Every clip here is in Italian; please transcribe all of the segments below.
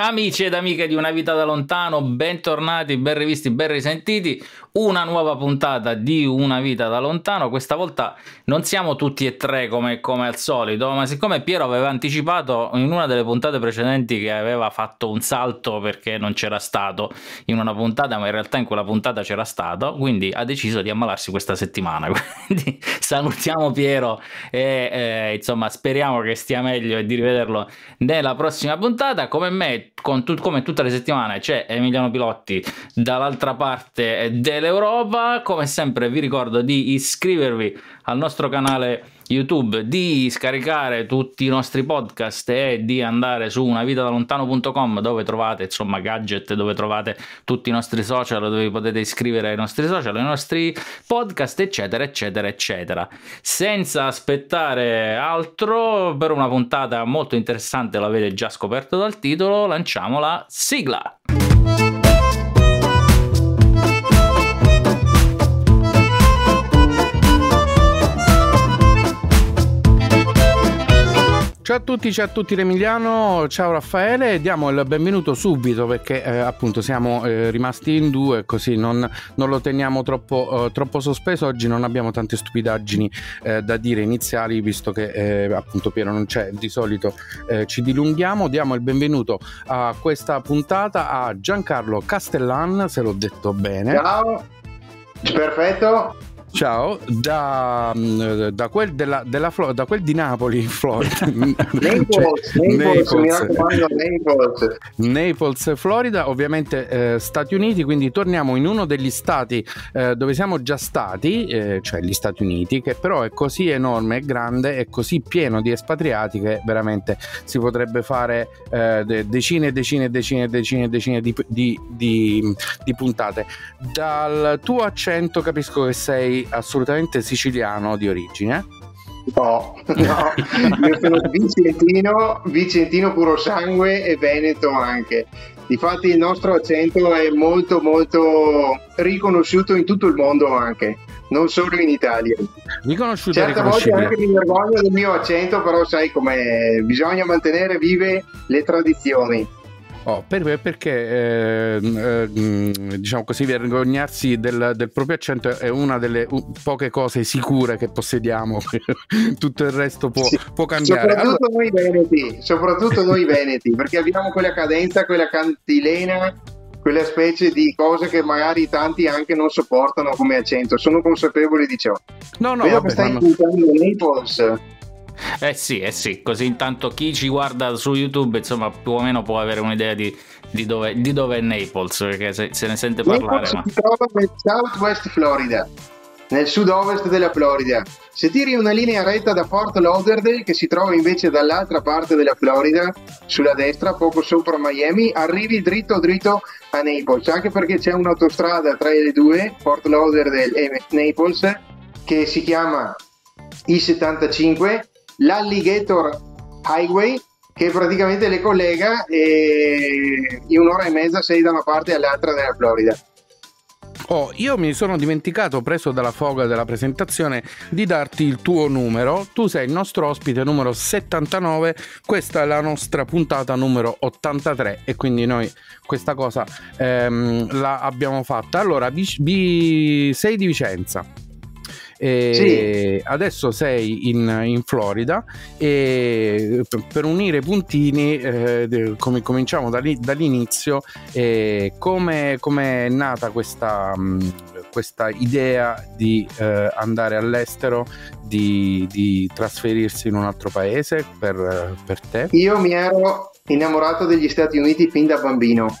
Amici ed amiche di Una vita da lontano, bentornati, ben rivisti, ben risentiti. Una nuova puntata di Una vita da lontano. Questa volta non siamo tutti e tre come, come, al solito, ma siccome Piero aveva anticipato in una delle puntate precedenti che aveva fatto un salto perché non c'era stato in una puntata, ma in realtà in quella puntata c'era stato, quindi ha deciso di ammalarsi questa settimana. Quindi salutiamo Piero e eh, insomma speriamo che stia meglio e di rivederlo nella prossima puntata. Come me tut- come tutte le settimane c'è Emiliano Pilotti dall'altra parte dell'Europa. Come sempre vi ricordo di iscrivervi al nostro canale YouTube, di scaricare tutti i nostri podcast e di andare su unavitadalontano.com dove trovate insomma gadget, dove trovate tutti i nostri social, dove vi potete iscrivere ai nostri social, ai nostri podcast, eccetera, eccetera, eccetera. Senza aspettare altro, per una puntata molto interessante, l'avete già scoperto dal titolo, lanciamo la sigla. Ciao a tutti, ciao a tutti Emiliano, ciao Raffaele, diamo il benvenuto subito perché eh, appunto siamo eh, rimasti in due così non, non lo teniamo troppo, eh, troppo, sospeso, oggi non abbiamo tante stupidaggini eh, da dire iniziali visto che eh, appunto Piero non c'è, di solito eh, ci dilunghiamo, diamo il benvenuto a questa puntata a Giancarlo Castellan, se l'ho detto bene. Ciao, perfetto. Ciao, da, mm, da, quel, della, della da quel di Napoli, Florida. Naples, cioè, Naples, Naples, Naples. Florida, ovviamente eh, Stati Uniti, quindi torniamo in uno degli stati eh, dove siamo già stati, eh, cioè gli Stati Uniti, che però è così enorme e grande e così pieno di espatriati che veramente si potrebbe fare eh, decine e decine e decine e decine e decine di, di, di puntate. Dal tuo accento capisco che sei assolutamente siciliano di origine? No, no, io sono vicentino, vicentino puro sangue e veneto anche. Difatti il nostro accento è molto molto riconosciuto in tutto il mondo anche, non solo in Italia. Riconosciuto Certe volte anche mi vergogno del mio accento, però sai come bisogna mantenere vive le tradizioni. Oh, per, perché eh, eh, diciamo così vergognarsi del, del, proprio accento è una delle poche cose sicure che possediamo. Tutto il resto può, sì. può cambiare. Soprattutto allora... noi veneti soprattutto noi veneti perché abbiamo quella cadenza quella cantilena quella specie di cose che magari tanti anche non sopportano come accento. Sono consapevoli di ciò. No no vedo vabbè, che stai no. puntando Naples eh sì, eh sì, così intanto chi ci guarda su YouTube insomma più o meno può avere un'idea di, di, dove, di dove, è Naples, perché se, se ne sente parlare. Naples ma... si trova nel Southwest Florida, nel sud-ovest della Florida. Se tiri una linea retta da Fort Lauderdale, che si trova invece dall'altra parte della Florida, sulla destra, poco sopra Miami, arrivi dritto dritto a Naples, anche perché c'è un'autostrada tra le due, Fort Lauderdale e Naples, che si chiama I-75 l'Alligator Highway che praticamente le collega e in un'ora e mezza sei da una parte all'altra della Florida. Oh, io mi sono dimenticato, preso dalla foga della presentazione, di darti il tuo numero. Tu sei il nostro ospite numero 79, questa è la nostra puntata numero 83 e quindi noi questa cosa ehm, la abbiamo fatta. Allora, vi, vi, sei di Vicenza. Sì. Adesso sei in, in, Florida e per unire i puntini, eh, come, cominciamo dall'inizio, eh, come è nata questa, questa, idea di eh, andare all'estero, di, di, trasferirsi in un altro paese per, per te? Io mi ero innamorato degli Stati Uniti fin da bambino.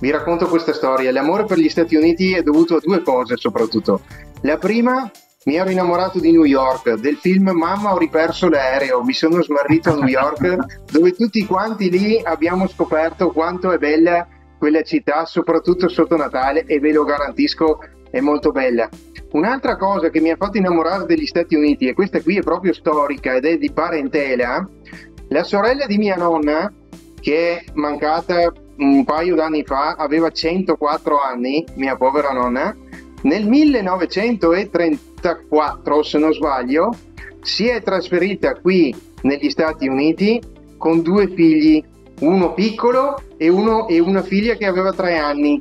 Vi racconto questa storia. L'amore per gli Stati Uniti è dovuto a due cose soprattutto. La prima mi ero innamorato di New York, del film Mamma ho riperso l'aereo, mi sono smarrito a New York, dove tutti quanti lì abbiamo scoperto quanto è bella quella città, soprattutto sotto Natale, e ve lo garantisco è molto bella. Un'altra cosa che mi ha fatto innamorare degli Stati Uniti, e questa qui è proprio storica ed è di parentela, la sorella di mia nonna, che è mancata un paio d'anni fa, aveva 104 anni, mia povera nonna, nel 1934, se non sbaglio, si è trasferita qui negli Stati Uniti con due figli uno piccolo e, uno, e una figlia che aveva tre anni.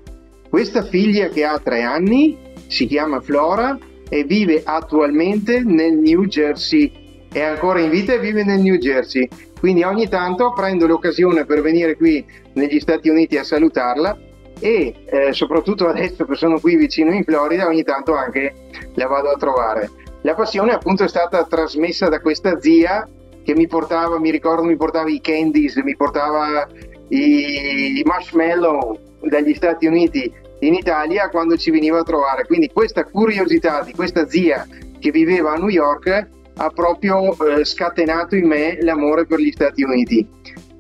Questa figlia che ha tre anni si chiama Flora e vive attualmente nel New Jersey. È ancora in vita e vive nel New Jersey. Quindi ogni tanto prendo l'occasione per venire qui negli Stati Uniti a salutarla e eh, soprattutto adesso che sono qui vicino in Florida ogni tanto anche la vado a trovare. La passione appunto è stata trasmessa da questa zia che mi portava, mi ricordo mi portava i candies, mi portava i, i marshmallow dagli Stati Uniti in Italia quando ci veniva a trovare. Quindi questa curiosità di questa zia che viveva a New York ha proprio eh, scatenato in me l'amore per gli Stati Uniti.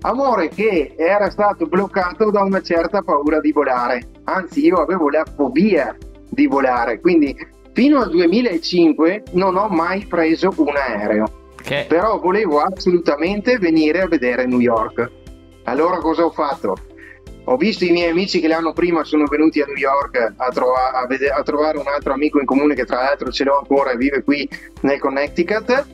Amore che era stato bloccato da una certa paura di volare, anzi io avevo la fobia di volare, quindi fino al 2005 non ho mai preso un aereo. Che... Però volevo assolutamente venire a vedere New York. Allora cosa ho fatto? Ho visto i miei amici che l'anno prima sono venuti a New York a, trova- a, ved- a trovare un altro amico in comune che tra l'altro ce l'ho ancora e vive qui nel Connecticut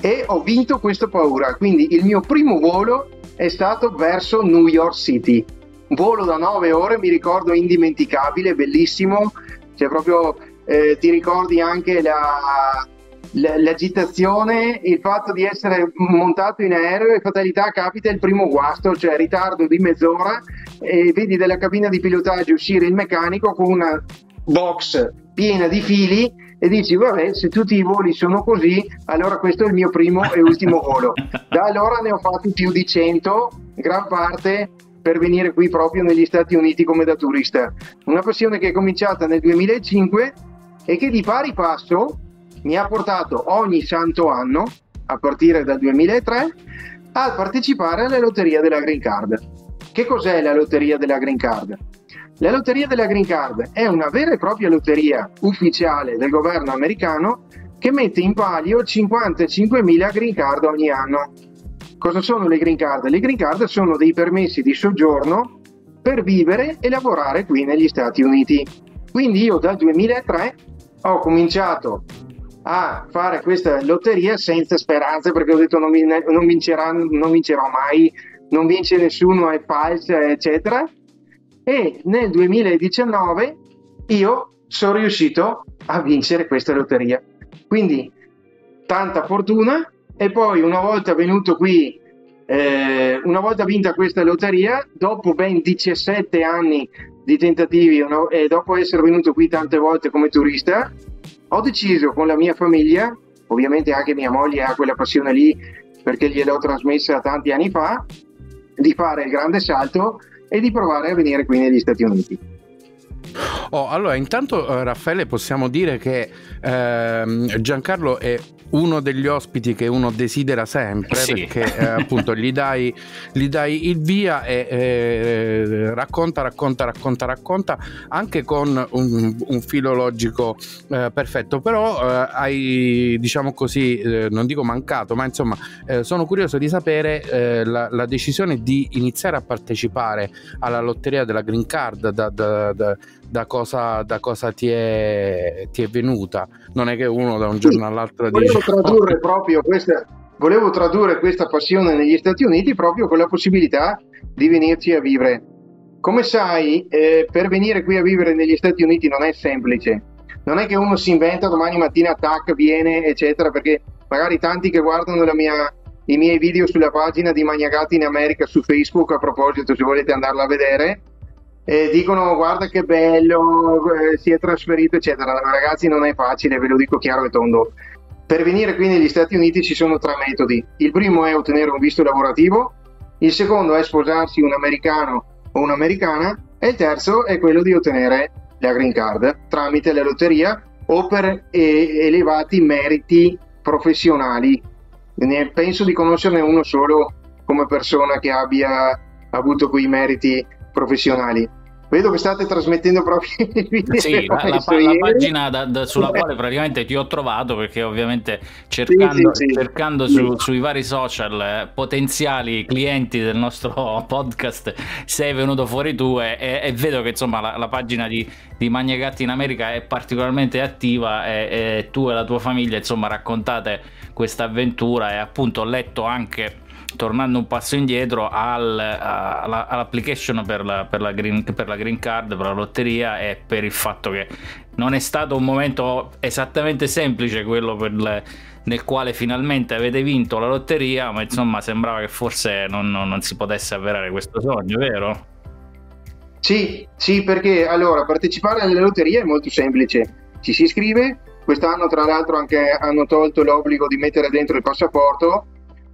e ho vinto questa paura. Quindi il mio primo volo è stato verso New York City. Volo da 9 ore, mi ricordo indimenticabile, bellissimo. Cioè proprio eh, ti ricordi anche la, l'agitazione, il fatto di essere montato in aereo e fatalità capita il primo guasto, cioè ritardo di mezz'ora e vedi dalla cabina di pilotaggio uscire il meccanico con una box piena di fili e dici vabbè se tutti i voli sono così allora questo è il mio primo e ultimo volo da allora ne ho fatti più di 100 gran parte per venire qui proprio negli Stati Uniti come da turista una passione che è cominciata nel 2005 e che di pari passo mi ha portato ogni santo anno, a partire dal 2003, a partecipare alla lotteria della Green Card. Che cos'è la lotteria della Green Card? La lotteria della Green Card è una vera e propria lotteria ufficiale del governo americano che mette in palio 55.000 green card ogni anno. Cosa sono le green card? Le green card sono dei permessi di soggiorno per vivere e lavorare qui negli Stati Uniti. Quindi io dal 2003 ho cominciato a fare questa lotteria senza speranze perché ho detto non, non, vincerà, non vincerò mai, non vince nessuno, è falsa, eccetera. E nel 2019 io sono riuscito a vincere questa lotteria. Quindi tanta fortuna e poi una volta venuto qui, eh, una volta vinta questa lotteria, dopo ben 17 anni di tentativi no, e dopo essere venuto qui tante volte come turista, ho deciso con la mia famiglia, ovviamente anche mia moglie ha quella passione lì perché gliel'ho trasmessa tanti anni fa, di fare il grande salto e di provare a venire qui negli Stati Uniti. Oh, allora, intanto eh, Raffaele possiamo dire che eh, Giancarlo è uno degli ospiti che uno desidera sempre sì. perché eh, appunto gli dai, gli dai, il via e eh, racconta, racconta, racconta, racconta anche con un, un filo logico eh, perfetto però hai diciamo così non dico mancato ma insomma sono curioso di sapere la, la, decisione di iniziare a partecipare alla lotteria della Green Card da, da, da, da cosa, cosa ti, è, ti, è, venuta non è che uno da un giorno all'altro dice volevo tradurre proprio questa, volevo tradurre questa passione negli Stati Uniti proprio con la possibilità di venirci a vivere. Come sai, eh, per venire qui a vivere negli Stati Uniti non è semplice. Non è che uno si inventa domani mattina, tac, viene, eccetera, perché magari tanti che guardano mia, i miei video sulla pagina di Maniagati in America su Facebook, a proposito, se volete andarla a vedere, eh, dicono guarda che bello, eh, si è trasferito, eccetera. Ragazzi, non è facile, ve lo dico chiaro e tondo. Per venire qui negli Stati Uniti ci sono tre metodi. Il primo è ottenere un visto lavorativo, il secondo è sposarsi un americano o un'americana e il terzo è quello di ottenere la green card tramite la lotteria o per elevati meriti professionali. Ne penso di conoscerne uno solo come persona che abbia avuto quei meriti professionali. Vedo che state trasmettendo proprio il video. Sì, la, la, la pagina da, da, sulla quale praticamente ti ho trovato perché ovviamente cercando, sì, sì, cercando su, sui vari social eh, potenziali clienti del nostro podcast sei venuto fuori tu e, e, e vedo che insomma la, la pagina di, di Magnagatti in America è particolarmente attiva e, e tu e la tua famiglia insomma raccontate questa avventura e appunto ho letto anche tornando un passo indietro al, alla, all'application per la, per, la green, per la green card, per la lotteria e per il fatto che non è stato un momento esattamente semplice quello le, nel quale finalmente avete vinto la lotteria, ma insomma sembrava che forse non, non, non si potesse avverare questo sogno, vero? Sì, sì, perché allora partecipare alle lotterie è molto semplice. Ci si iscrive, quest'anno tra l'altro anche hanno tolto l'obbligo di mettere dentro il passaporto,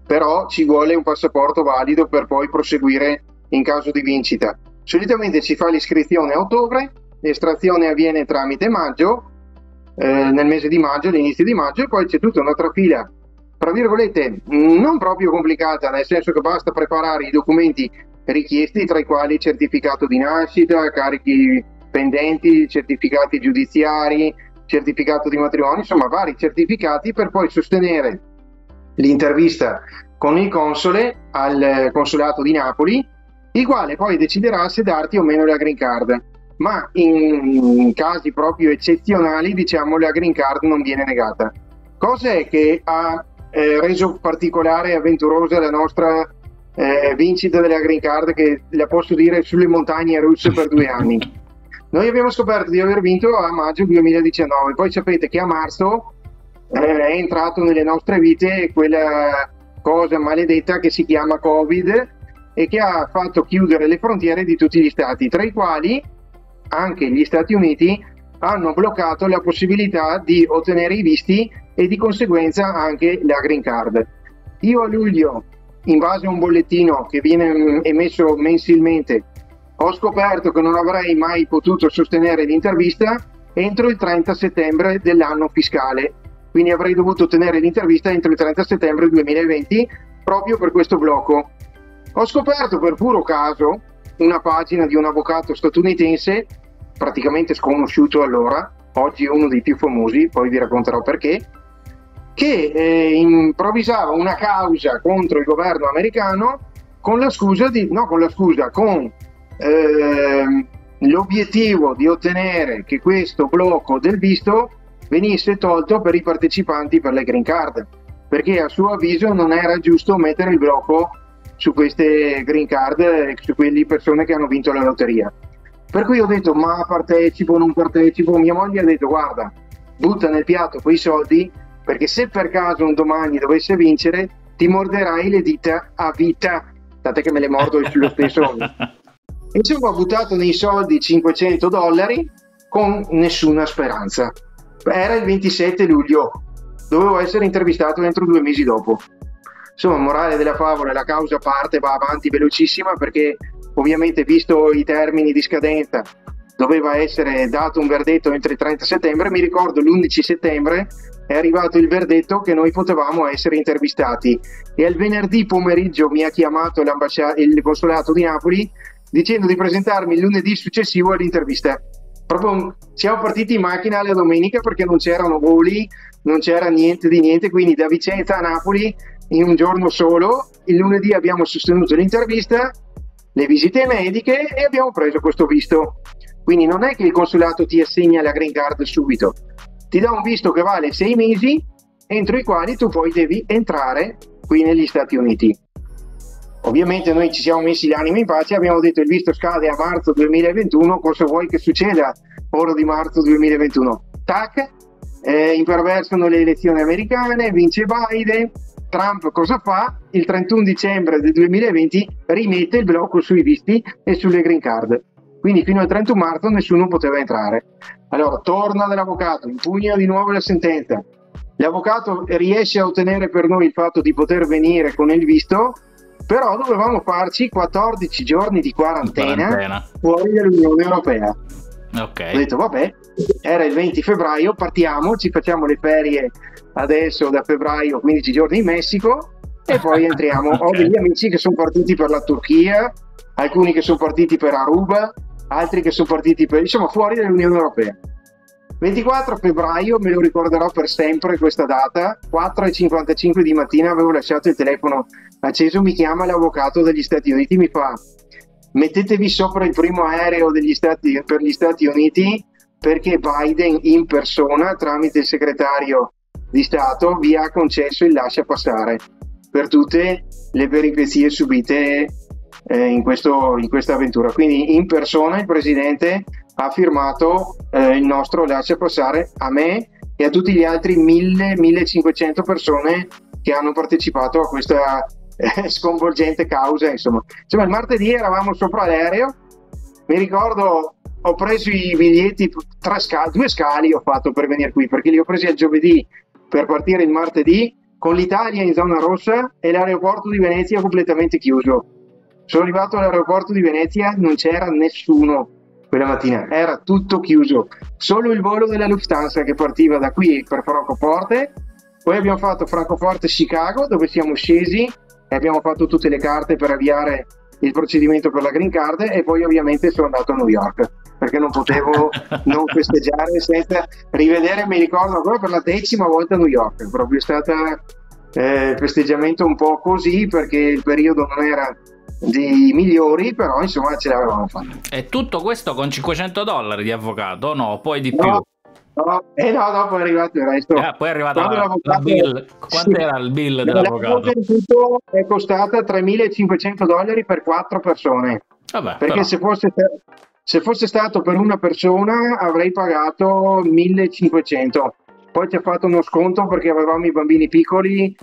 però ci vuole un passaporto valido per poi proseguire in caso di vincita. Solitamente si fa l'iscrizione a ottobre, l'estrazione avviene tramite maggio, eh, nel mese di maggio, all'inizio di maggio, e poi c'è tutta un'altra fila, tra virgolette, non proprio complicata, nel senso che basta preparare i documenti richiesti, tra i quali certificato di nascita, carichi pendenti, certificati giudiziari, certificato di matrimonio, insomma vari certificati per poi sostenere l'intervista con il console al consolato di Napoli, il quale poi deciderà se darti o meno la green card. Ma in casi proprio eccezionali, diciamo, la green card non viene negata. Cosa è che ha eh, reso particolare e avventurosa la nostra eh, vincita della green card, che la posso dire sulle montagne russe per due anni? Noi abbiamo scoperto di aver vinto a maggio 2019, poi sapete che a marzo è entrato nelle nostre vite quella cosa maledetta che si chiama Covid e che ha fatto chiudere le frontiere di tutti gli stati, tra i quali anche gli Stati Uniti hanno bloccato la possibilità di ottenere i visti e di conseguenza anche la green card. Io a luglio, in base a un bollettino che viene emesso mensilmente ho scoperto che non avrei mai potuto sostenere l'intervista entro il 30 settembre dell'anno fiscale. Quindi avrei dovuto ottenere l'intervista entro il 30 settembre 2020 proprio per questo blocco. Ho scoperto per puro caso una pagina di un avvocato statunitense, praticamente sconosciuto allora, oggi uno dei più famosi, poi vi racconterò perché, che eh, improvvisava una causa contro il governo americano con la scusa di, no, con la scusa, con Ehm, l'obiettivo di ottenere che questo blocco del visto venisse tolto per i partecipanti per le green card, perché a suo avviso non era giusto mettere il blocco su queste green card, su quelle persone che hanno vinto la lotteria. Per cui ho detto ma partecipo, non partecipo, mia moglie ha detto guarda, butta nel piatto quei soldi perché se per caso un domani dovesse vincere ti morderai le dita a vita, tant'è che me le mordo sullo stesso Insomma, ho buttato nei soldi 500 dollari con nessuna speranza. Era il 27 luglio, dovevo essere intervistato entro due mesi dopo. Insomma, morale della favola, la causa parte, va avanti velocissima perché ovviamente visto i termini di scadenza doveva essere dato un verdetto entro il 30 settembre, mi ricordo l'11 settembre è arrivato il verdetto che noi potevamo essere intervistati e il venerdì pomeriggio mi ha chiamato il consolato di Napoli dicendo di presentarmi il lunedì successivo all'intervista. Proprio siamo partiti in macchina la domenica perché non c'erano voli, non c'era niente di niente, quindi da Vicenza a Napoli in un giorno solo. Il lunedì abbiamo sostenuto l'intervista, le visite mediche e abbiamo preso questo visto. Quindi non è che il consolato ti assegna la green card subito, ti dà un visto che vale sei mesi entro i quali tu poi devi entrare qui negli Stati Uniti. Ovviamente noi ci siamo messi l'anima in pace, abbiamo detto il visto scade a marzo 2021, cosa vuoi che succeda ora di marzo 2021? Tac, eh, imperversano le elezioni americane, vince Biden, Trump cosa fa? Il 31 dicembre del 2020 rimette il blocco sui visti e sulle green card. Quindi fino al 31 marzo nessuno poteva entrare. Allora torna dall'avvocato, impugna di nuovo la sentenza. L'avvocato riesce a ottenere per noi il fatto di poter venire con il visto però dovevamo farci 14 giorni di quarantena, quarantena. fuori dall'Unione Europea. Ok. Ho detto vabbè, era il 20 febbraio, partiamo, ci facciamo le ferie adesso da febbraio, 15 giorni in Messico e poi entriamo. okay. Ho degli amici che sono partiti per la Turchia, alcuni che sono partiti per Aruba, altri che sono partiti per, insomma, fuori dall'Unione Europea. 24 febbraio, me lo ricorderò per sempre questa data, 4.55 di mattina avevo lasciato il telefono acceso, mi chiama l'avvocato degli Stati Uniti, mi fa mettetevi sopra il primo aereo Stati, per gli Stati Uniti perché Biden in persona tramite il segretario di Stato vi ha concesso il lascia passare. per tutte le peripezie subite eh, in, questo, in, questa avventura. Quindi in persona il presidente ha firmato eh, il nostro lascia passare a me e a tutti gli altri 1000-1500 persone che hanno partecipato a questa eh, sconvolgente causa. Insomma. insomma, il martedì eravamo sopra l'aereo, mi ricordo ho preso i biglietti, scali, due scali ho fatto per venire qui perché li ho presi il giovedì per partire il martedì con l'Italia in zona rossa e l'aeroporto di Venezia completamente chiuso. Sono arrivato all'aeroporto di Venezia, non c'era nessuno quella mattina, era tutto chiuso. Solo il volo della Lufthansa che partiva da qui per Francoforte, poi abbiamo fatto Francoforte-Chicago dove siamo scesi e abbiamo fatto tutte le carte per avviare il procedimento per la green card e poi ovviamente sono andato a New York perché non potevo non festeggiare senza rivedere, mi ricordo ancora per la decima volta a New York, proprio è stato eh, festeggiamento un po' così perché il periodo non era dei migliori, però insomma ce l'avevamo fatta. E tutto questo con 500 dollari di avvocato? No, poi di no, più. No, e eh no, dopo è arrivato il resto. Eh, poi è arrivato la, la bill. Quanto sì. era il bill dell'avvocato? Tutto è costata 3.500 dollari per quattro persone. Vabbè, perché però... se fosse se fosse stato per una persona avrei pagato 1500. Poi ci ha fatto uno sconto perché avevamo i bambini piccoli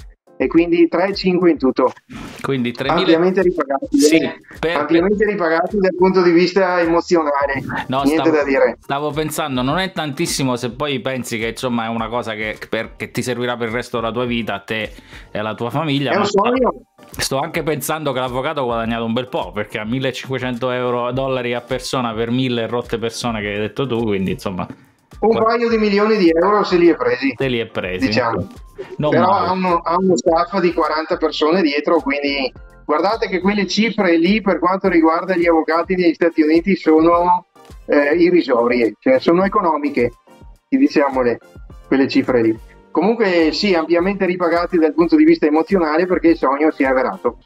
e quindi 3,5 in tutto. Quindi 3.000... ampiamente ripagati, sì, eh. per, ampiamente ripagati dal punto di vista emozionale. No, Niente stavo, da dire. Stavo pensando, non è tantissimo se poi pensi che insomma è una cosa che, per, che ti servirà per il resto della tua vita, a te e alla tua famiglia. È un sogno. Sto anche pensando che l'avvocato ha guadagnato un bel po' perché a 1500 euro, dollari a persona per mille rotte persone che hai detto tu, quindi insomma un Guarda. paio di milioni di euro se li è presi. Se li è presi. Diciamo. Non Però ha uno, ha uno staff di 40 persone dietro, quindi guardate che quelle cifre lì per quanto riguarda gli avvocati negli Stati Uniti sono eh, irrisorie, cioè sono economiche, diciamole, quelle cifre lì. Comunque sì, ampiamente ripagati dal punto di vista emozionale perché il sogno si è avverato.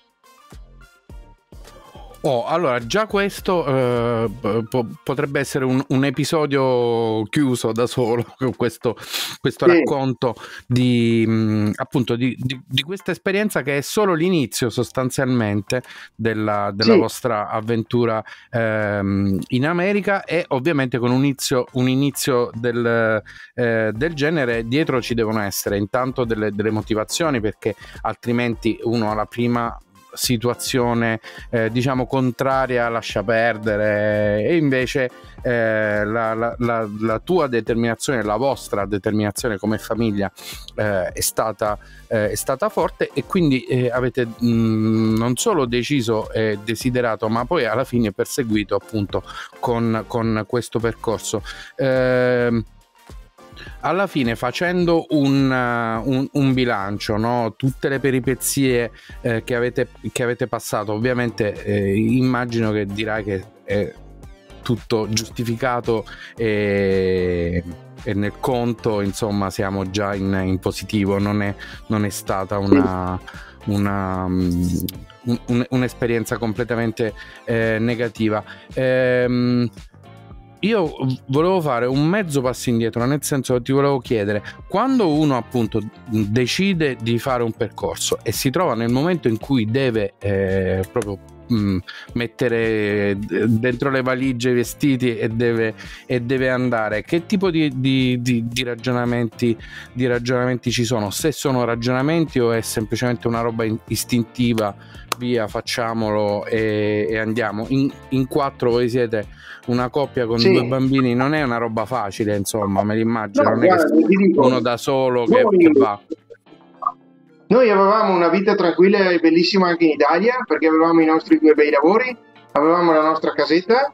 Oh, allora, già questo eh, po- potrebbe essere un, un, episodio chiuso da solo, questo, questo sì. racconto di, mh, appunto, di, di, di, questa esperienza che è solo l'inizio sostanzialmente della, della sì. vostra avventura ehm, in America e ovviamente con un inizio, un inizio del, eh, del, genere dietro ci devono essere intanto delle, delle motivazioni perché altrimenti uno alla prima situazione eh, diciamo contraria lascia perdere. E invece eh, la, la, la, la, tua determinazione la vostra determinazione come famiglia eh, è, stata, eh, è stata forte e quindi eh, avete mh, mm, non solo deciso e desiderato ma poi alla fine perseguito appunto con, con questo percorso. Eh, alla fine facendo un, uh, un, un bilancio, no? tutte le peripezie eh, che, avete, che, avete, passato, ovviamente eh, immagino che dirai che è tutto giustificato e, e nel conto insomma siamo già in, in positivo, non è, non è stata una... una um, un'esperienza completamente eh, negativa. Ehm, io volevo fare un mezzo passo indietro, nel senso che ti volevo chiedere, quando uno appunto decide di fare un percorso e si trova nel momento in cui deve eh, proprio mh, mettere dentro le valigie i vestiti e deve, e deve andare, che tipo di, di, di, di, ragionamenti, di ragionamenti ci sono? Se sono ragionamenti o è semplicemente una roba istintiva, via, facciamolo e, e andiamo. In, in quattro voi siete una coppia con sì. due bambini non è una roba facile, insomma, me l'immagino, no, non guarda, è che uno da solo che, che va. Noi avevamo una vita tranquilla e bellissima anche in Italia perché avevamo i nostri due bei lavori, avevamo la nostra casetta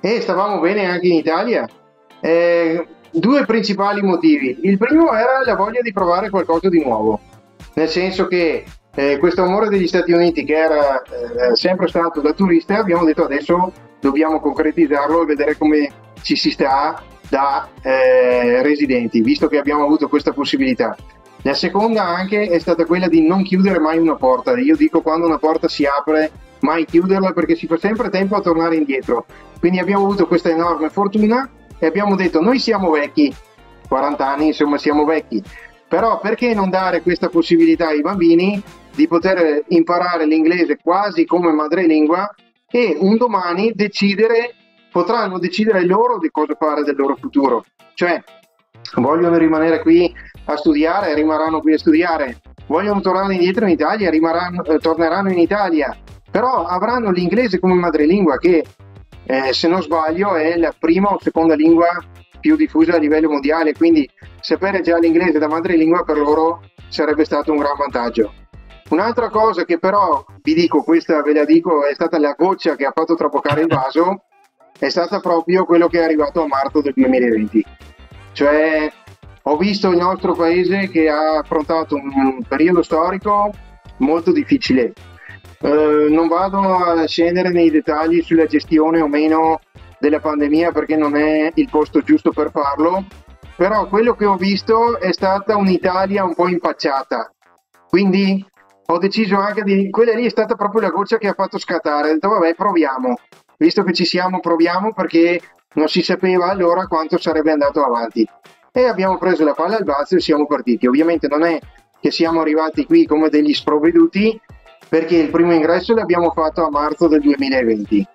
e stavamo bene anche in Italia. Eh, due principali motivi. Il primo era la voglia di provare qualcosa di nuovo, nel senso che eh, questo amore degli Stati Uniti che era eh, sempre stato da turista, abbiamo detto adesso dobbiamo concretizzarlo e vedere come ci si sta da eh, residenti, visto che abbiamo avuto questa possibilità. La seconda anche è stata quella di non chiudere mai una porta. Io dico quando una porta si apre, mai chiuderla perché si fa sempre tempo a tornare indietro. Quindi abbiamo avuto questa enorme fortuna e abbiamo detto noi siamo vecchi, 40 anni insomma siamo vecchi, però perché non dare questa possibilità ai bambini di poter imparare l'inglese quasi come madrelingua e un domani decidere, potranno decidere loro di cosa fare del loro futuro. Cioè, vogliono rimanere qui a studiare, rimarranno qui a studiare, vogliono tornare indietro in Italia, eh, torneranno in Italia, però avranno l'inglese come madrelingua che eh, se non sbaglio è la prima o seconda lingua più diffusa a livello mondiale, quindi sapere già l'inglese da madrelingua per loro sarebbe stato un gran vantaggio. Un'altra cosa che però vi dico, questa ve la dico, è stata la goccia che ha fatto traboccare il vaso, è stata proprio quello che è arrivato a marzo del 2020. Cioè ho visto il nostro paese che ha affrontato un periodo storico molto difficile. Eh, non vado a scendere nei dettagli sulla gestione o meno della pandemia perché non è il posto giusto per farlo, però quello che ho visto è stata un'Italia un po' impacciata. Quindi ho deciso anche di... quella lì è stata proprio la goccia che ha fatto scattare. Ho detto vabbè proviamo, visto che ci siamo proviamo perché non si sapeva allora quanto sarebbe andato avanti. E abbiamo preso la palla al balzo e siamo partiti. Ovviamente non è che siamo arrivati qui come degli sprovveduti perché il primo ingresso l'abbiamo fatto a marzo del 2020,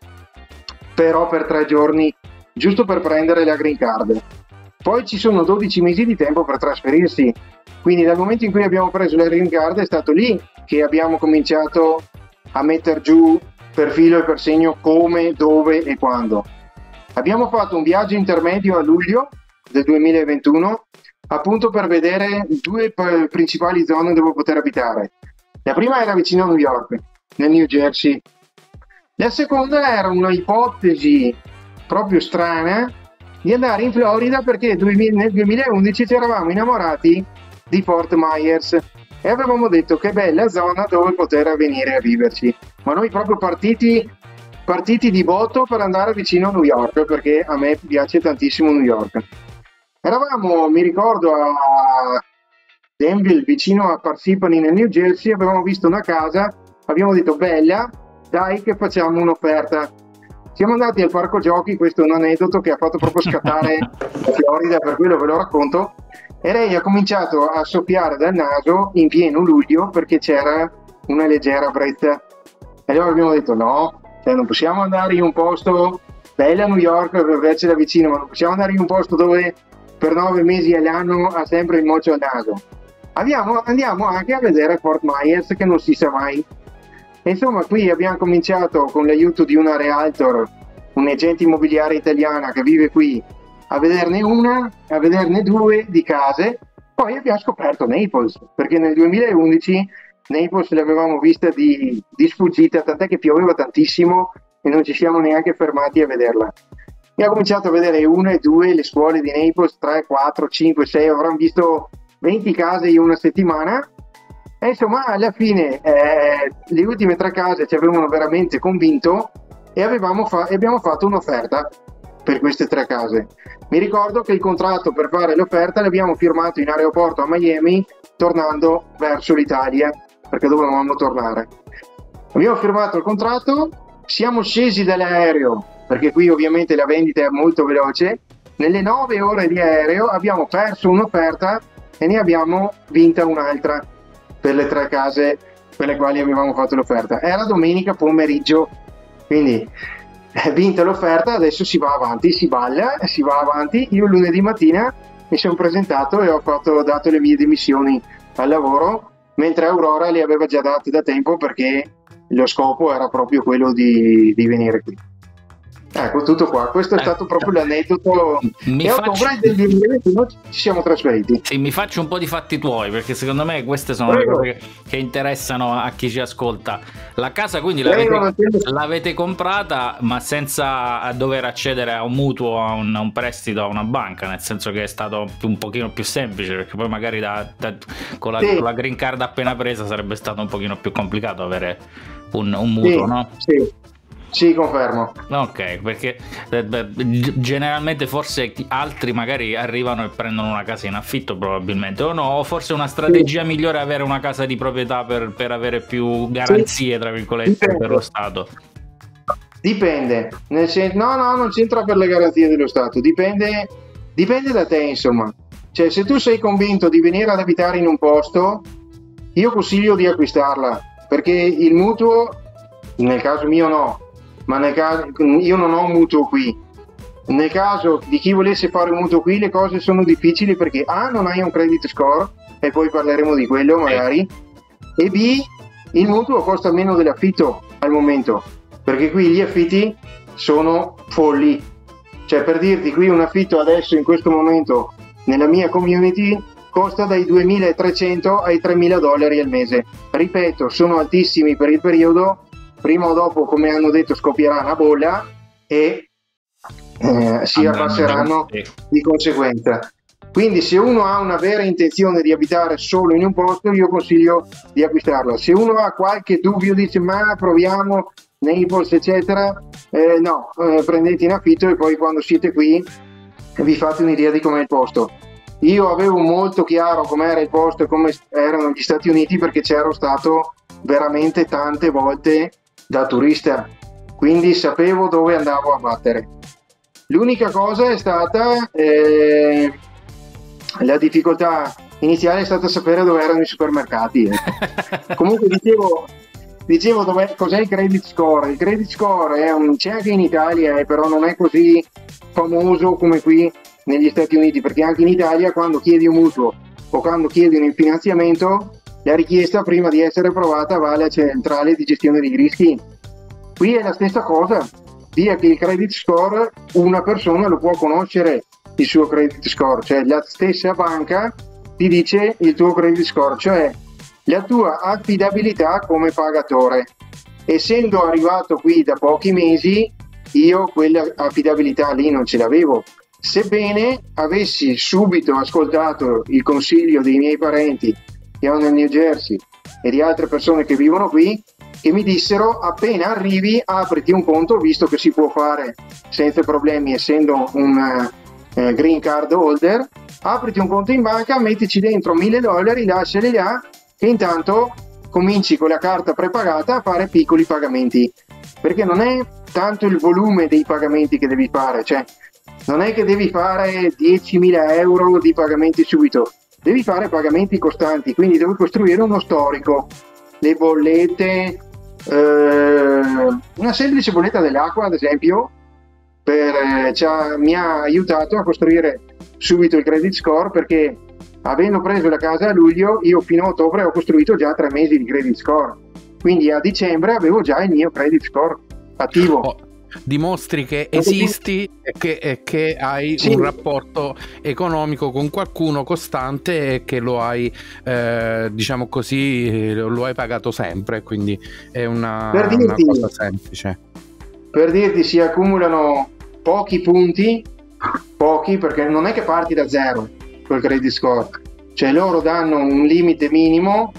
però per tre giorni, giusto per prendere la green card. Poi ci sono 12 mesi di tempo per trasferirsi, quindi dal momento in cui abbiamo preso la green card è stato lì che abbiamo cominciato a mettere giù per filo e per segno come, dove e quando. Abbiamo fatto un viaggio intermedio a luglio del 2021 appunto per vedere due principali zone dove poter abitare. La prima era vicino a New York, nel New Jersey. La seconda era una ipotesi proprio strana di andare in Florida perché nel 2011 ci eravamo innamorati di Fort Myers e avevamo detto che bella zona dove poter venire a viverci. Ma noi proprio partiti, partiti di botto per andare vicino a New York perché a me piace tantissimo New York. Eravamo, mi ricordo, a Danville, vicino a Parsippany nel New Jersey, avevamo visto una casa, abbiamo detto bella, dai che facciamo un'offerta. Siamo andati al parco giochi, questo è un aneddoto che ha fatto proprio scattare Florida, per quello ve lo racconto, e lei ha cominciato a soffiare dal naso in pieno luglio perché c'era una leggera brezza. E allora abbiamo detto no, cioè non possiamo andare in un posto, bella New York per averci da vicino, ma non possiamo andare in un posto dove per nove mesi all'anno ha sempre il mocio al naso. Andiamo, andiamo anche a vedere Fort Myers che non si sa mai. Insomma, qui abbiamo cominciato con l'aiuto di una realtor, un'agente immobiliare italiana che vive qui, a vederne una, a vederne due di case. Poi abbiamo scoperto Naples, perché nel 2011 Naples l'avevamo vista di, di sfuggita, tant'è che pioveva tantissimo e non ci siamo neanche fermati a vederla. E ho cominciato a vedere una e due le scuole di Naples, 3, 4, 5, 6, avranno visto 20 case in una settimana e insomma alla fine eh, le ultime tre case ci avevano veramente convinto e fa- abbiamo fatto un'offerta per queste tre case. Mi ricordo che il contratto per fare l'offerta l'abbiamo firmato in aeroporto a Miami tornando verso l'Italia perché dovevamo tornare. Abbiamo firmato il contratto, siamo scesi dall'aereo perché qui ovviamente la vendita è molto veloce. Nelle 9 ore di aereo abbiamo perso un'offerta e ne abbiamo vinta un'altra per le tre case per le quali avevamo fatto l'offerta. Era domenica pomeriggio, quindi è vinta l'offerta, adesso si va avanti, si balla, si va avanti. Io lunedì mattina mi sono presentato e ho, fatto, dato le mie dimissioni al lavoro, mentre Aurora le aveva già date da tempo perché lo scopo era proprio quello di, di venire qui. Ecco, tutto qua. Questo è eh, stato proprio l'aneddoto. Mi e faccio... del 2021 ci siamo trasferiti. Sì, mi faccio un po' di fatti tuoi, perché secondo me queste sono Prego. le cose che, che, interessano a chi ci ascolta. La casa quindi l'avete, l'avete, comprata, ma senza dover accedere a un mutuo, a un, a un, prestito, a una banca, nel senso che è stato un pochino più semplice, perché poi magari da, da, con, la, sì. con, la, green card appena presa sarebbe stato un pochino più complicato avere un, un mutuo, sì, no? Sì. Sì, confermo. Ok, perché eh, generalmente forse altri magari arrivano e prendono una casa in affitto probabilmente, o no, o forse una strategia sì. migliore è avere una casa di proprietà per, per avere più garanzie, sì. tra virgolette, Dipende. per lo Stato. Dipende, sen- no, no, non c'entra per le garanzie dello Stato, dipende, dipende da te, insomma. Cioè, se tu sei convinto di venire ad abitare in un posto, io consiglio di acquistarla perché il mutuo, nel caso mio no, ma nel caso, io non ho un mutuo qui. Nel caso di chi volesse fare un mutuo qui le cose sono difficili perché A non hai un credit score e poi parleremo di quello magari e B il mutuo costa meno dell'affitto al momento perché qui gli affitti sono folli cioè per dirti qui un affitto adesso in questo momento nella mia community costa dai 2.300 ai 3.000 dollari al mese. Ripeto, sono altissimi per il periodo, prima o dopo, come hanno detto, scoppierà una bolla e eh, si abbasseranno di conseguenza. Quindi se uno ha una vera intenzione di abitare solo in un posto, io consiglio di acquistarlo. Se uno ha qualche dubbio, dice ma proviamo Naples, eccetera, eh, no, eh, prendete in affitto e poi quando siete qui vi fate un'idea di com'è il posto. Io avevo molto chiaro com'era il posto e come erano gli Stati Uniti perché c'ero stato veramente tante volte da turista, quindi sapevo dove andavo a battere. L'unica cosa è stata eh, la difficoltà iniziale è stata sapere dove erano i supermercati. Eh. Comunque dicevo, dicevo cos'è il credit score. Il credit score un, c'è anche in Italia, eh, però non è così famoso come qui negli Stati Uniti, perché anche in Italia quando chiedi un mutuo o quando chiedi un finanziamento, la richiesta prima di essere approvata va alla centrale di gestione dei rischi. Qui è la stessa cosa, via che il credit score una persona lo può conoscere il suo credit score, cioè la stessa banca ti dice il tuo credit score, cioè la tua affidabilità come pagatore. Essendo arrivato qui da pochi mesi, io quella affidabilità lì non ce l'avevo, sebbene avessi subito ascoltato il consiglio dei miei parenti ho nel New Jersey e di altre persone che vivono qui, che mi dissero appena arrivi apriti un conto, visto che si può fare senza problemi essendo un eh, green card holder, apriti un conto in banca, mettici dentro 1000 dollari, lasciali là e intanto cominci con la carta prepagata a fare piccoli pagamenti, perché non è tanto il volume dei pagamenti che devi fare, cioè non è che devi fare 10.000 euro di pagamenti subito, devi fare pagamenti costanti, quindi devi costruire uno storico, le bollette, eh, una semplice bolletta dell'acqua ad esempio, per, eh, mi ha aiutato a costruire subito il credit score perché avendo preso la casa a luglio io fino a ottobre ho costruito già tre mesi di credit score, quindi a dicembre avevo già il mio credit score attivo. Oh dimostri che esisti e che, e che hai sì. un rapporto economico con qualcuno costante e che lo hai, eh, diciamo così, lo hai pagato sempre, quindi è una, dirti, una cosa semplice. Per dirti, si accumulano pochi punti, pochi perché non è che parti da zero col credit score, cioè loro danno un limite minimo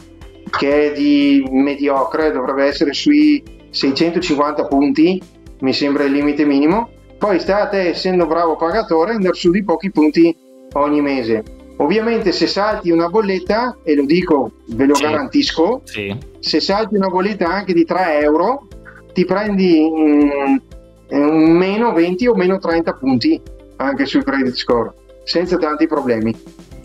che è di mediocre, dovrebbe essere sui 650 punti mi sembra il limite minimo. Poi sta a te, essendo bravo pagatore, andare su di pochi punti ogni mese. Ovviamente se salti una bolletta, e lo dico, ve lo sì. garantisco, sì. se salti una bolletta anche di 3 euro, ti prendi mm, un meno 20 o meno 30 punti anche sul credit score, senza tanti problemi.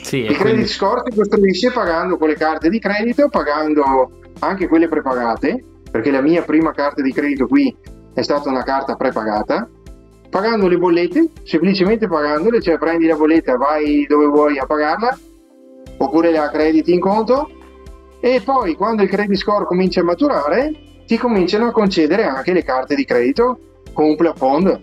Sì, il credit quindi... score si costruisce pagando con le carte di credito, pagando anche quelle prepagate, perché la mia prima carta di credito qui è stata una carta prepagata, pagando le bollette, semplicemente pagandole, cioè prendi la bolletta, vai dove vuoi a pagarla, oppure la crediti in conto, e poi quando il credit score comincia a maturare, ti cominciano a concedere anche le carte di credito con un plafond.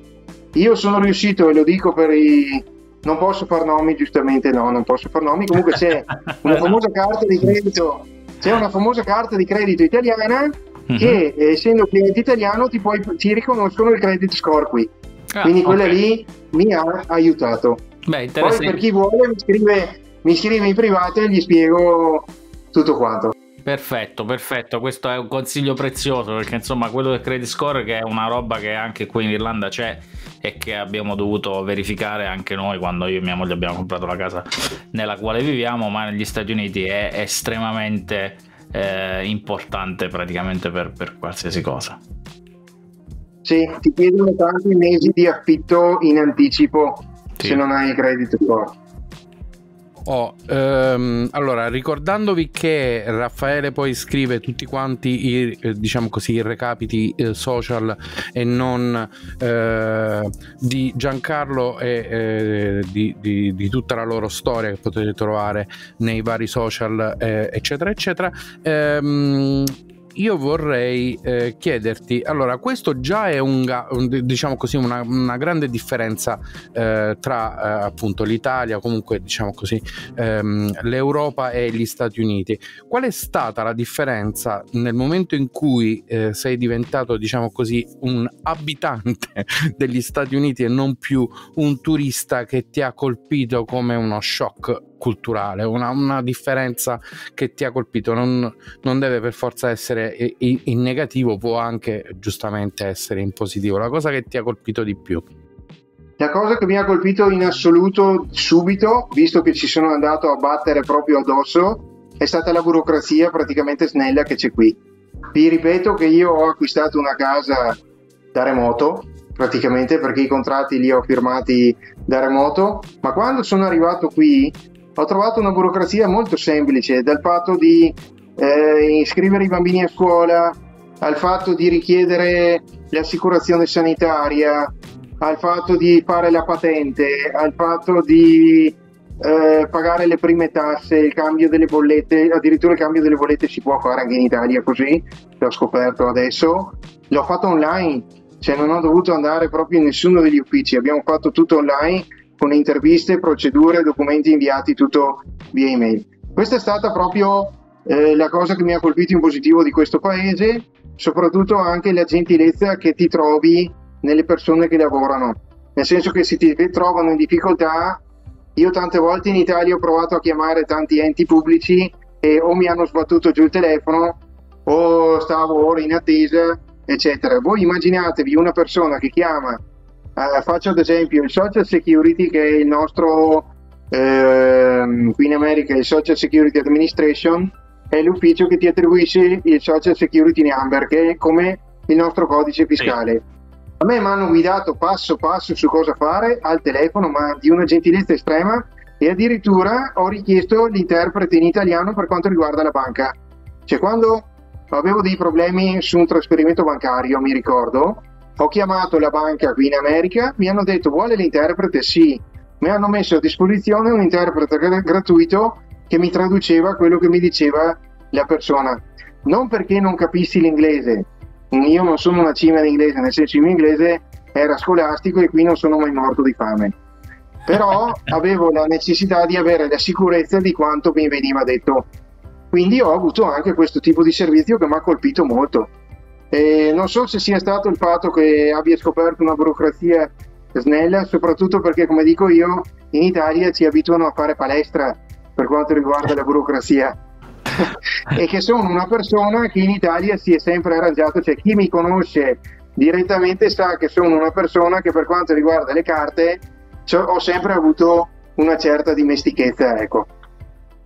Io sono riuscito, e lo dico per i... non posso far nomi, giustamente no, non posso far nomi, comunque c'è una famosa carta di credito, c'è una famosa carta di credito italiana mm-hmm. che essendo cliente italiano ti, puoi, ti, riconoscono il credit score qui. Ah, Quindi quella okay. lì mi ha aiutato. Beh, Poi per chi vuole mi scrive, mi scrive in privato e gli spiego tutto quanto. Perfetto, perfetto, questo è un consiglio prezioso perché insomma quello del credit score che è una roba che anche qui in Irlanda c'è e che abbiamo dovuto verificare anche noi quando io e mia moglie abbiamo comprato la casa nella quale viviamo, ma negli Stati Uniti è estremamente eh, importante praticamente per, per qualsiasi cosa. Sì, ti chiedono tanti mesi di affitto in anticipo sì. se non hai credit score. Oh, ehm, allora, ricordandovi che Raffaele poi scrive tutti quanti i, eh, diciamo così, i recapiti eh, social e non eh, di Giancarlo e eh, di, di, di, tutta la loro storia che potete trovare nei vari social, eh, eccetera, eccetera. Ehm, io vorrei eh, chiederti, allora questo già è un, diciamo così, una, una grande differenza eh, tra eh, appunto l'Italia, comunque diciamo così, ehm, l'Europa e gli Stati Uniti. Qual è stata la differenza nel momento in cui eh, sei diventato, diciamo così, un abitante degli Stati Uniti e non più un turista che ti ha colpito come uno shock culturale, una, una differenza che ti ha colpito, non, non, deve per forza essere in negativo, può anche giustamente essere in positivo. La cosa che ti ha colpito di più. La cosa che mi ha colpito in assoluto subito, visto che ci sono andato a battere proprio addosso, è stata la burocrazia praticamente snella che c'è qui. Vi ripeto che io ho acquistato una casa da remoto, praticamente perché i contratti li ho firmati da remoto, ma quando sono arrivato qui ho trovato una burocrazia molto semplice, dal fatto di eh, iscrivere i bambini a scuola, al fatto di richiedere l'assicurazione sanitaria, al fatto di fare la patente, al fatto di eh, pagare le prime tasse, il cambio delle bollette, addirittura il cambio delle bollette si può fare anche in Italia così, l'ho scoperto adesso, l'ho fatto online, cioè non ho dovuto andare proprio in nessuno degli uffici, abbiamo fatto tutto online con interviste, procedure, documenti inviati tutto via email. Questa è stata proprio eh, la cosa che mi ha colpito in positivo di questo paese, soprattutto anche la gentilezza che ti trovi nelle persone che lavorano, nel senso che se ti trovano in difficoltà, io tante volte in Italia ho provato a chiamare tanti enti pubblici e o mi hanno sbattuto giù il telefono o stavo ora in attesa, eccetera. Voi immaginatevi una persona che chiama Uh, faccio ad esempio il Social Security che è il nostro, eh, qui in America il Social Security Administration è l'ufficio che ti attribuisce il Social Security Number che è come il nostro codice fiscale. Sì. A me mi hanno guidato passo passo su cosa fare al telefono, ma di una gentilezza estrema e addirittura ho richiesto l'interprete in italiano per quanto riguarda la banca. Cioè quando avevo dei problemi su un trasferimento bancario, mi ricordo, ho chiamato la banca qui in America, mi hanno detto vuole l'interprete? Sì, mi hanno messo a disposizione un interprete gratuito che mi traduceva quello che mi diceva la persona. Non perché non capissi l'inglese, io non sono una cima in inglese, nel senso il mio inglese era scolastico e qui non sono mai morto di fame. Però avevo la necessità di avere la sicurezza di quanto mi veniva detto. Quindi ho avuto anche questo tipo di servizio che mi ha colpito molto. E non so se sia stato il fatto che abbia scoperto una burocrazia snella, soprattutto perché, come dico io, in Italia ci abituano a fare palestra per quanto riguarda la burocrazia. e che sono una persona che in Italia si è sempre arrangiato, cioè chi mi conosce direttamente sa che sono una persona che per quanto riguarda le carte ho sempre avuto una certa dimestichezza. Ecco.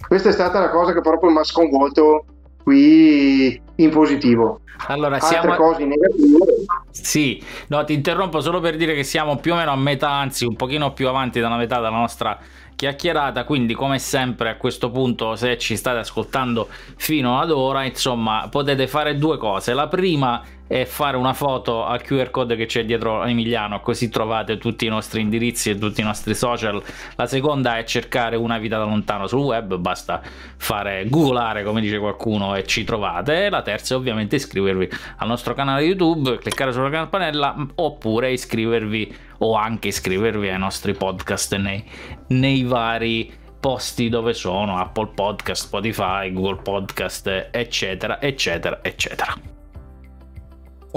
Questa è stata la cosa che proprio mi ha sconvolto qui in positivo. Allora, Altre siamo... cose negative. Sì, no, ti interrompo solo per dire che siamo più o meno a metà, anzi un pochino più avanti dalla metà della nostra chiacchierata, quindi come sempre a questo punto se ci state ascoltando fino ad ora, insomma, potete fare due cose. La prima è fare una foto al QR code che c'è dietro Emiliano, così trovate tutti i nostri indirizzi e tutti i nostri social. La seconda è cercare una vita da lontano sul web, basta fare googolare come dice qualcuno e ci trovate. La terza è ovviamente iscrivervi al nostro canale YouTube, cliccare sulla campanella oppure iscrivervi o anche iscrivervi ai nostri podcast nei, nei vari posti dove sono Apple Podcast, Spotify, Google Podcast, eccetera, eccetera, eccetera.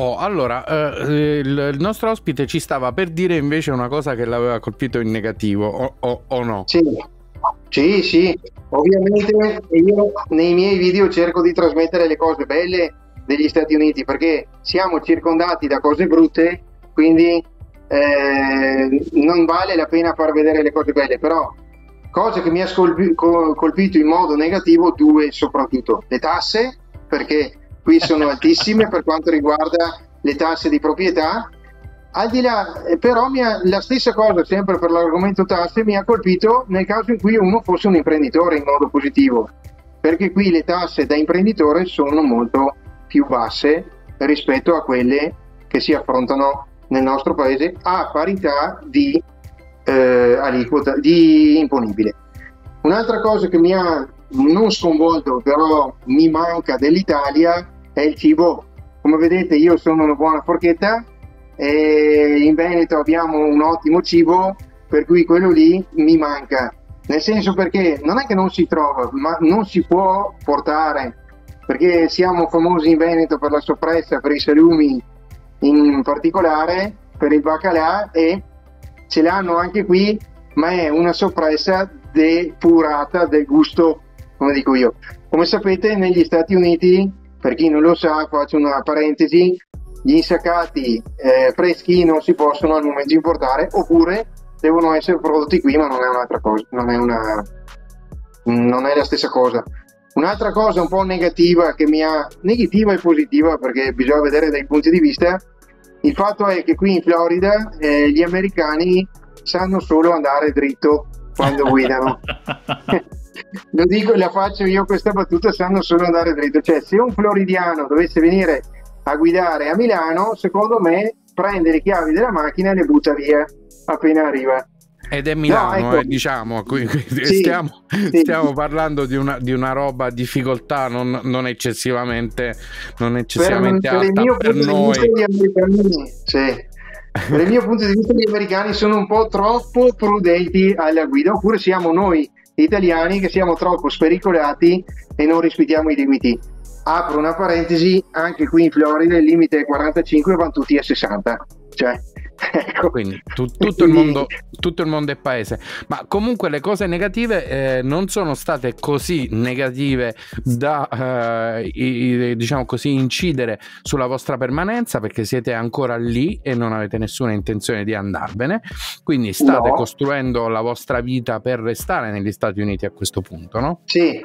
Oh, allora, eh, il, nostro ospite ci stava per dire invece una cosa che l'aveva colpito in negativo, o, o, o no? Sì. sì, sì, ovviamente io nei miei video cerco di trasmettere le cose belle degli Stati Uniti perché siamo circondati da cose brutte, quindi eh, non vale la pena far vedere le cose belle, però cose che mi ha colpito in modo negativo, due soprattutto, le tasse, perché qui sono altissime per quanto riguarda le tasse di proprietà al di là, eh, però ha, la stessa cosa, sempre per l'argomento tasse, mi ha colpito nel caso in cui uno fosse un imprenditore in modo positivo, perché qui le tasse da imprenditore sono molto più basse rispetto a quelle che si affrontano nel nostro paese a parità di eh, aliquota di imponibile. Un'altra cosa che mi ha non sconvolto, però mi manca dell'Italia è il cibo. Come vedete, io sono una buona forchetta e in Veneto abbiamo un ottimo cibo, per cui quello lì mi manca. Nel senso perché non è che non si trova, ma non si può portare, perché siamo famosi in Veneto per la soppressa, per i salumi in particolare, per il baccalà e ce l'hanno anche qui, ma è una soppressa depurata del gusto, come dico io. Come sapete negli Stati Uniti, per chi non lo sa, faccio una parentesi, gli insaccati eh, freschi non si possono al momento importare oppure devono essere prodotti qui ma non è un'altra cosa non è, una, non è la stessa cosa. Un'altra cosa un po' negativa che mi ha negativa e positiva perché bisogna vedere dai punti di vista il fatto è che qui in Florida eh, gli americani sanno solo andare dritto quando guidano lo dico e la faccio io questa battuta sanno solo andare dritto cioè se un floridiano dovesse venire a guidare a Milano, secondo me prende le chiavi della macchina e le butta via appena arriva. Ed è Milano, no, ecco. eh, diciamo, quindi sì, stiamo, sì. stiamo, parlando di una, di una roba a difficoltà non, non, eccessivamente, non eccessivamente per, alta per, per noi. Sì. Mio punto di vista gli americani sono un po' troppo prudenti alla guida, oppure siamo noi italiani che siamo troppo spericolati e non rispettiamo i limiti apro una parentesi, anche qui in Florida il limite è 45 e vanno tutti a 60. Cioè, ecco. Quindi tu, tutto, il mondo, tutto, il mondo, è paese. Ma comunque le cose negative eh, non sono state così negative da eh, i, diciamo così incidere sulla vostra permanenza perché siete ancora lì e non avete nessuna intenzione di andarvene. Quindi state no. costruendo la vostra vita per restare negli Stati Uniti a questo punto, no? Sì,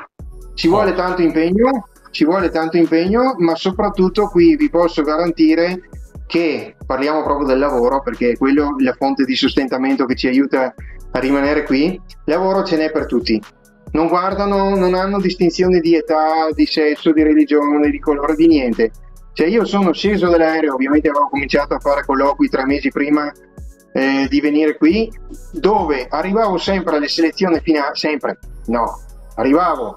ci vuole tanto impegno, ci vuole tanto impegno, ma soprattutto qui vi posso garantire che parliamo proprio del lavoro, perché è quello la fonte di sostentamento che ci aiuta a rimanere qui. Lavoro ce n'è per tutti. Non guardano, non hanno distinzioni di età, di sesso, di religione, di colore, di niente. Cioè io sono sceso dall'aereo, ovviamente avevo cominciato a fare colloqui tre mesi prima eh, di venire qui, dove arrivavo sempre alle selezioni finali, sempre, no, arrivavo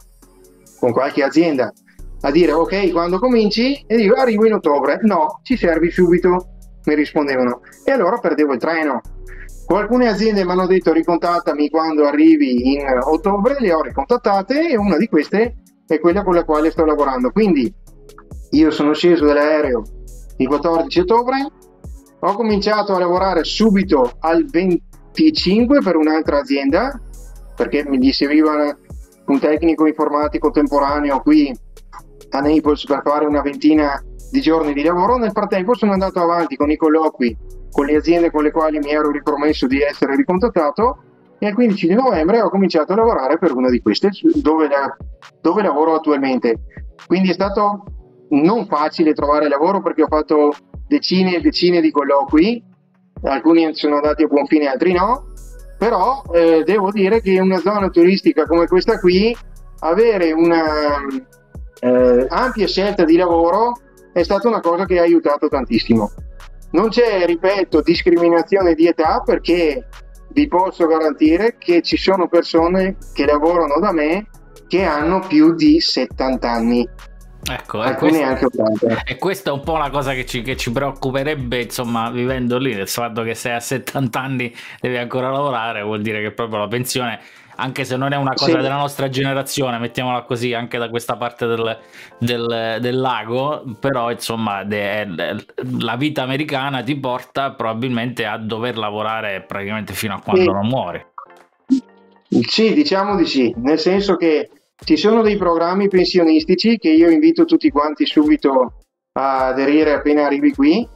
con qualche azienda a dire ok quando cominci? E dico arrivo in ottobre. No ci servi subito. Mi rispondevano. E allora perdevo il treno. Alcune aziende mi hanno detto ricontattami quando arrivi in ottobre. Le ho ricontattate e una di queste è quella con la quale sto lavorando. Quindi io sono sceso dall'aereo il 14 ottobre ho cominciato a lavorare subito al 25 per un'altra azienda perché mi serviva un tecnico informatico temporaneo qui a Naples per fare una ventina di giorni di lavoro. Nel frattempo sono andato avanti con i colloqui con le aziende con le quali mi ero ripromesso di essere ricontattato e il 15 di novembre ho cominciato a lavorare per una di queste dove, la, dove lavoro attualmente. Quindi è stato non facile trovare lavoro perché ho fatto decine e decine di colloqui, alcuni sono andati a buon fine, altri no, però eh, devo dire che in una zona turistica come questa qui avere una, eh, ampia scelta di lavoro è stata una cosa che ha aiutato tantissimo. Non c'è, ripeto, discriminazione di età perché vi posso garantire che ci sono persone che lavorano da me che hanno più di 70 anni. Ecco, e questa, anche 80. e questa è un po' la cosa che ci, che ci, preoccuperebbe, insomma, vivendo lì, il fatto che se a 70 anni devi ancora lavorare, vuol dire che proprio la pensione anche se non è una cosa sì. della nostra generazione, mettiamola così, anche da questa parte del, del, del lago, però insomma de, de, la vita americana ti porta probabilmente a dover lavorare praticamente fino a quando sì. non muori. Sì, diciamo di sì, nel senso che ci sono dei programmi pensionistici che io invito tutti quanti subito a aderire appena arrivi qui,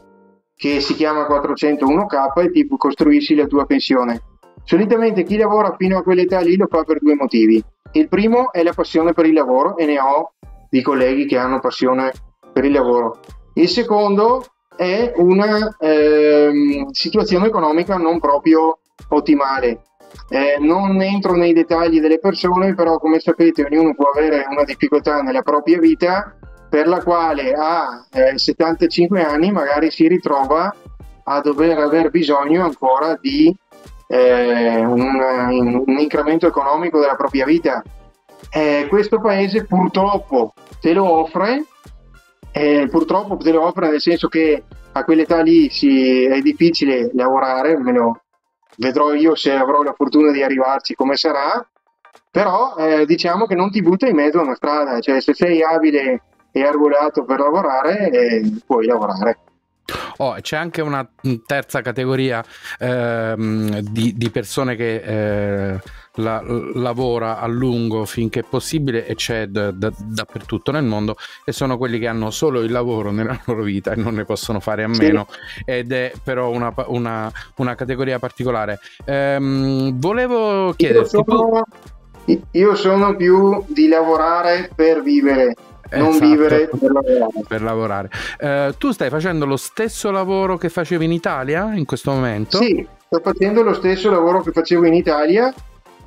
che si chiama 401k e ti costruisci la tua pensione Solitamente chi lavora fino a quell'età lì lo fa per due motivi. Il primo è la passione per il lavoro e ne ho di colleghi che hanno passione per il lavoro. Il secondo è una, eh, situazione economica non proprio ottimale. Eh, non entro nei dettagli delle persone, però come sapete ognuno può avere una difficoltà nella propria vita per la quale a eh, 75 anni magari si ritrova a dover aver bisogno ancora di eh, un, un, incremento economico della propria vita. Eh, questo paese purtroppo te lo offre, eh, purtroppo te lo offre nel senso che a quell'età lì si, è difficile lavorare, almeno vedrò io se avrò la fortuna di arrivarci come sarà, però eh, diciamo che non ti butta in mezzo a una strada, cioè se sei abile e arruolato per lavorare eh, puoi lavorare. Oh, c'è anche una terza categoria ehm, di, di, persone che eh, la, lavora a lungo finché è possibile e c'è d- d- dappertutto nel mondo e sono quelli che hanno solo il lavoro nella loro vita e non ne possono fare a meno sì. ed è però una, una, una categoria particolare. Ehm, volevo chiederti... Io sono, io sono più di lavorare per vivere non esatto, vivere per lavorare. Per lavorare. Eh, tu stai facendo lo stesso lavoro che facevi in Italia in questo momento? Sì, sto facendo lo stesso lavoro che facevo in Italia,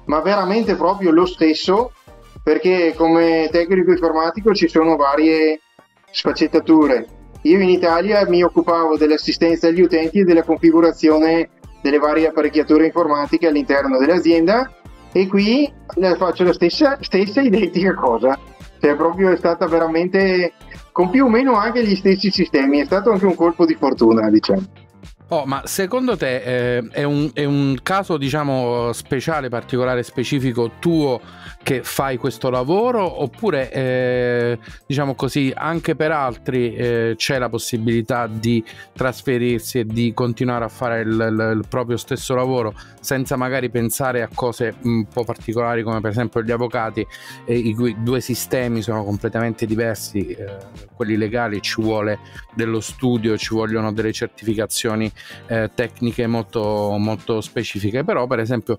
ma veramente proprio lo stesso, perché come tecnico informatico ci sono varie sfaccettature. Io in Italia mi occupavo dell'assistenza agli utenti e della configurazione delle varie apparecchiature informatiche all'interno dell'azienda e qui faccio la stessa, stessa identica cosa cioè proprio è stata veramente con più o meno anche gli stessi sistemi, è stato anche un colpo di fortuna, diciamo. Oh, ma secondo te eh, è, un, è, un, caso, diciamo, speciale, particolare, specifico tuo che fai questo lavoro? Oppure, eh, diciamo così, anche per altri eh, c'è la possibilità di trasferirsi e di continuare a fare il, il, il, proprio stesso lavoro senza magari pensare a cose un po' particolari come per esempio gli avvocati, i cui due sistemi sono completamente diversi, eh, quelli legali ci vuole dello studio, ci vogliono delle certificazioni eh, tecniche molto, molto specifiche, però per esempio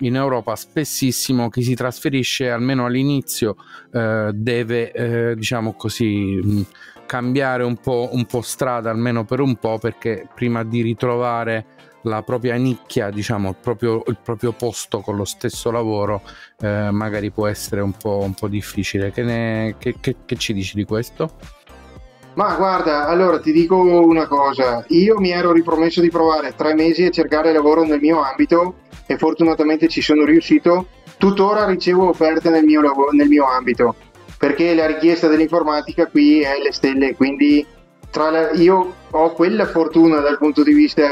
in Europa spessissimo chi si trasferisce almeno all'inizio eh, deve eh, diciamo così mh, cambiare un po', un po' strada almeno per un po' perché prima di ritrovare la propria nicchia, diciamo, il proprio, il proprio posto con lo stesso lavoro, eh, magari può essere un po', un po difficile. Che, ne, che, che, che ci dici di questo? Ma guarda, allora ti dico una cosa, io mi ero ripromesso di provare tre mesi a cercare lavoro nel mio ambito e fortunatamente ci sono riuscito, tuttora ricevo offerte nel mio, lavoro, nel mio ambito, perché la richiesta dell'informatica qui è le stelle, quindi la, io ho quella fortuna dal punto di vista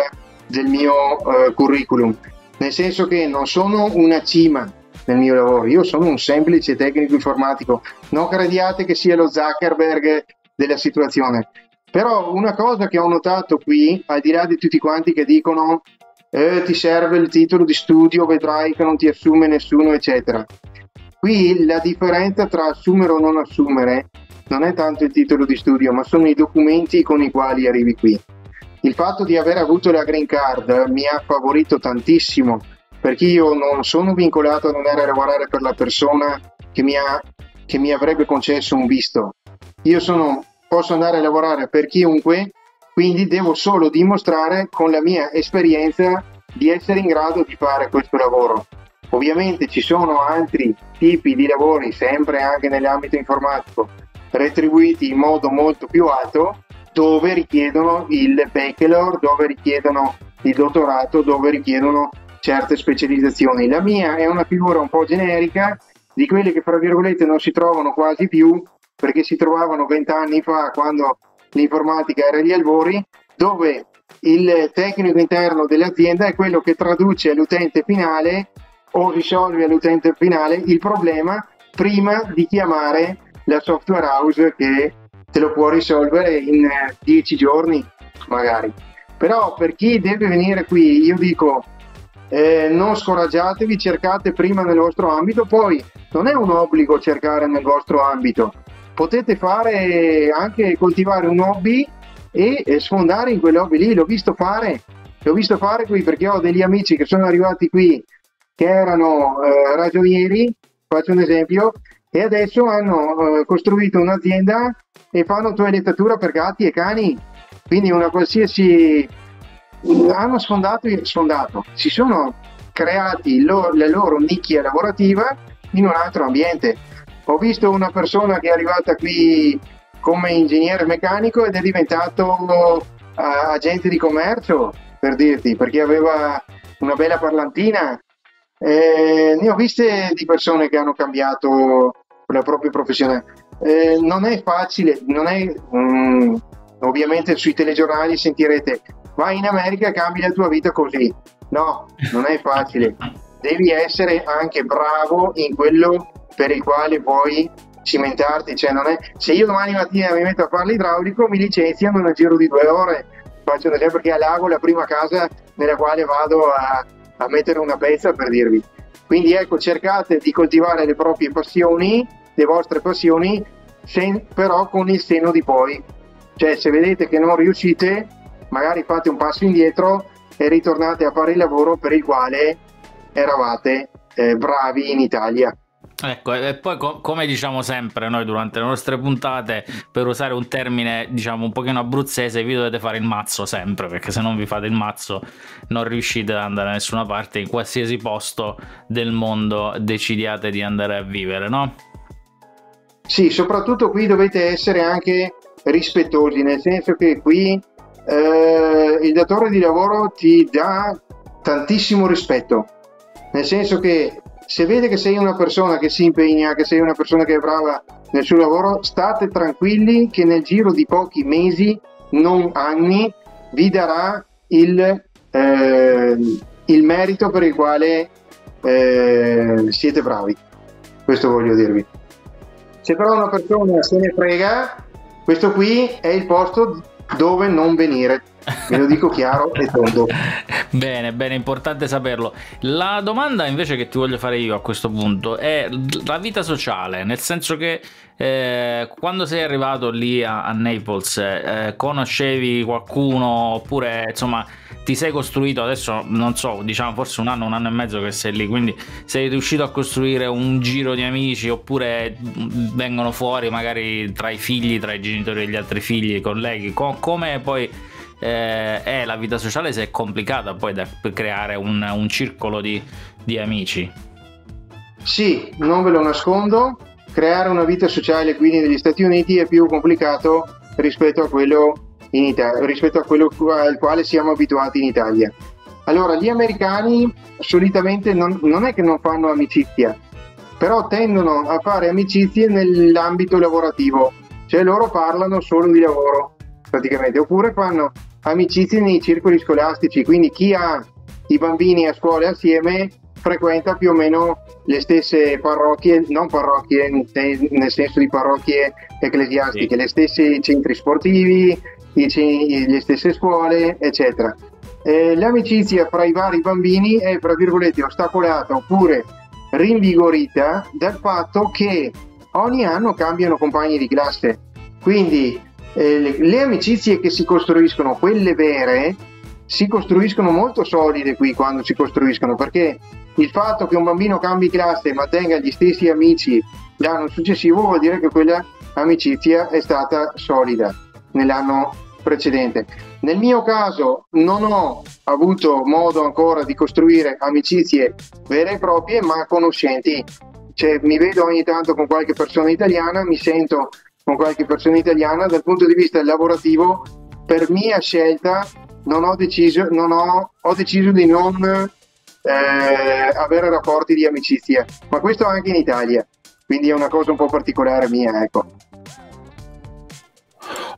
del mio uh, curriculum, nel senso che non sono una cima nel mio lavoro, io sono un semplice tecnico informatico, non crediate che sia lo Zuckerberg della situazione. Però una cosa che ho notato qui, al di là di tutti quanti che dicono eh, ti serve il titolo di studio, vedrai che non ti assume nessuno, eccetera. Qui la differenza tra assumere o non assumere non è tanto il titolo di studio, ma sono i documenti con i quali arrivi qui. Il fatto di aver avuto la green card mi ha favorito tantissimo perché io non sono vincolato ad andare a lavorare per la persona che mi, ha, che mi avrebbe concesso un visto. Io sono posso andare a lavorare per chiunque, quindi devo solo dimostrare con la mia esperienza di essere in grado di fare questo lavoro. Ovviamente ci sono altri tipi di lavori, sempre anche nell'ambito informatico, retribuiti in modo molto più alto, dove richiedono il bachelor, dove richiedono il dottorato, dove richiedono certe specializzazioni. La mia è una figura un po' generica di quelle che, fra virgolette, non si trovano quasi più perché si trovavano vent'anni fa quando l'informatica era agli albori, dove il tecnico interno dell'azienda è quello che traduce all'utente finale o risolve all'utente finale il problema prima di chiamare la software house che te lo può risolvere in eh, dieci giorni magari. Però per chi deve venire qui, io dico eh, non scoraggiatevi, cercate prima nel vostro ambito, poi non è un obbligo cercare nel vostro ambito, potete fare anche coltivare un hobby e sfondare in quel hobby lì. L'ho visto fare, l'ho visto fare qui perché ho degli amici che sono arrivati qui che erano eh, ragionieri, faccio un esempio, e adesso hanno eh, costruito un'azienda e fanno toilettatura per gatti e cani. Quindi una qualsiasi hanno sfondato, sfondato, si sono creati lo, la loro nicchia lavorativa in un altro ambiente. Ho visto una persona che è arrivata qui come ingegnere meccanico ed è diventato uh, agente di commercio, per dirti, perché aveva una bella parlantina. Eh, ne ho viste di persone che hanno cambiato la propria professione. Eh, non è facile, non è, mm, ovviamente sui telegiornali sentirete vai in America e cambi la tua vita così. No, non è facile. Devi essere anche bravo in quello per il quale vuoi cimentarti. Cioè, è... Se io domani mattina mi metto a fare l'idraulico, mi licenziano nel giro di due ore. Faccio un esempio perché a Lago è la prima casa nella quale vado a, a mettere una pezza per dirvi. Quindi ecco, cercate di coltivare le proprie passioni, le vostre passioni, sen- però con il seno di poi. Cioè, se vedete che non riuscite, magari fate un passo indietro e ritornate a fare il lavoro per il quale eravate eh, bravi in Italia. Ecco, e poi co- come diciamo sempre noi durante le nostre puntate, per usare un termine diciamo un pochino abruzzese, vi dovete fare il mazzo sempre, perché se non vi fate il mazzo non riuscite ad andare da nessuna parte, in qualsiasi posto del mondo decidiate di andare a vivere, no? Sì, soprattutto qui dovete essere anche rispettosi, nel senso che qui eh, il datore di lavoro ti dà tantissimo rispetto, nel senso che se vede che sei una persona che si impegna, che sei una persona che è brava nel suo lavoro, state tranquilli che nel giro di pochi mesi, non anni, vi darà il, eh, il merito per il quale eh, siete bravi. Questo voglio dirvi. Se però una persona se ne frega, questo qui è il posto dove non venire. Ve lo dico chiaro e tondo. bene, bene, importante saperlo. La domanda invece che ti voglio fare io a questo punto è la vita sociale, nel senso che eh, quando sei arrivato lì a, a Naples, eh, conoscevi qualcuno oppure insomma ti sei costruito adesso non so diciamo forse un anno un anno e mezzo che sei lì quindi sei riuscito a costruire un giro di amici oppure vengono fuori magari tra i figli tra i genitori degli altri figli i colleghi Co- come poi eh, è la vita sociale se è complicata poi da, creare un, un circolo di, di amici. Sì, non ve lo nascondo, creare una vita sociale qui negli Stati Uniti è più complicato rispetto a quello, in Italia, rispetto a quello al quale siamo abituati in Italia. Allora, gli americani solitamente non, non, è che non fanno amicizia, però tendono a fare amicizie nell'ambito lavorativo, cioè loro parlano solo di lavoro praticamente, oppure fanno amicizie nei circoli scolastici, quindi chi ha i bambini a scuola assieme frequenta più o meno le stesse parrocchie, non parrocchie nel senso di parrocchie ecclesiastiche, sì. le stesse centri sportivi, le stesse scuole, eccetera. Eh, l'amicizia fra i vari bambini è, fra virgolette, ostacolata oppure rinvigorita dal fatto che ogni anno cambiano compagni di classe. Quindi eh, le, le amicizie che si costruiscono, quelle vere, si costruiscono molto solide qui quando si costruiscono perché il fatto che un bambino cambi classe e mantenga gli stessi amici l'anno successivo vuol dire che quella amicizia è stata solida nell'anno precedente. Nel mio caso non ho avuto modo ancora di costruire amicizie vere e proprie, ma conoscenti. Cioè, mi vedo ogni tanto con qualche persona italiana, mi sento con qualche persona italiana, dal punto di vista lavorativo, per mia scelta non ho deciso, non ho, ho deciso di non eh, avere rapporti di amicizia, ma questo anche in Italia, quindi è una cosa un po' particolare mia, ecco.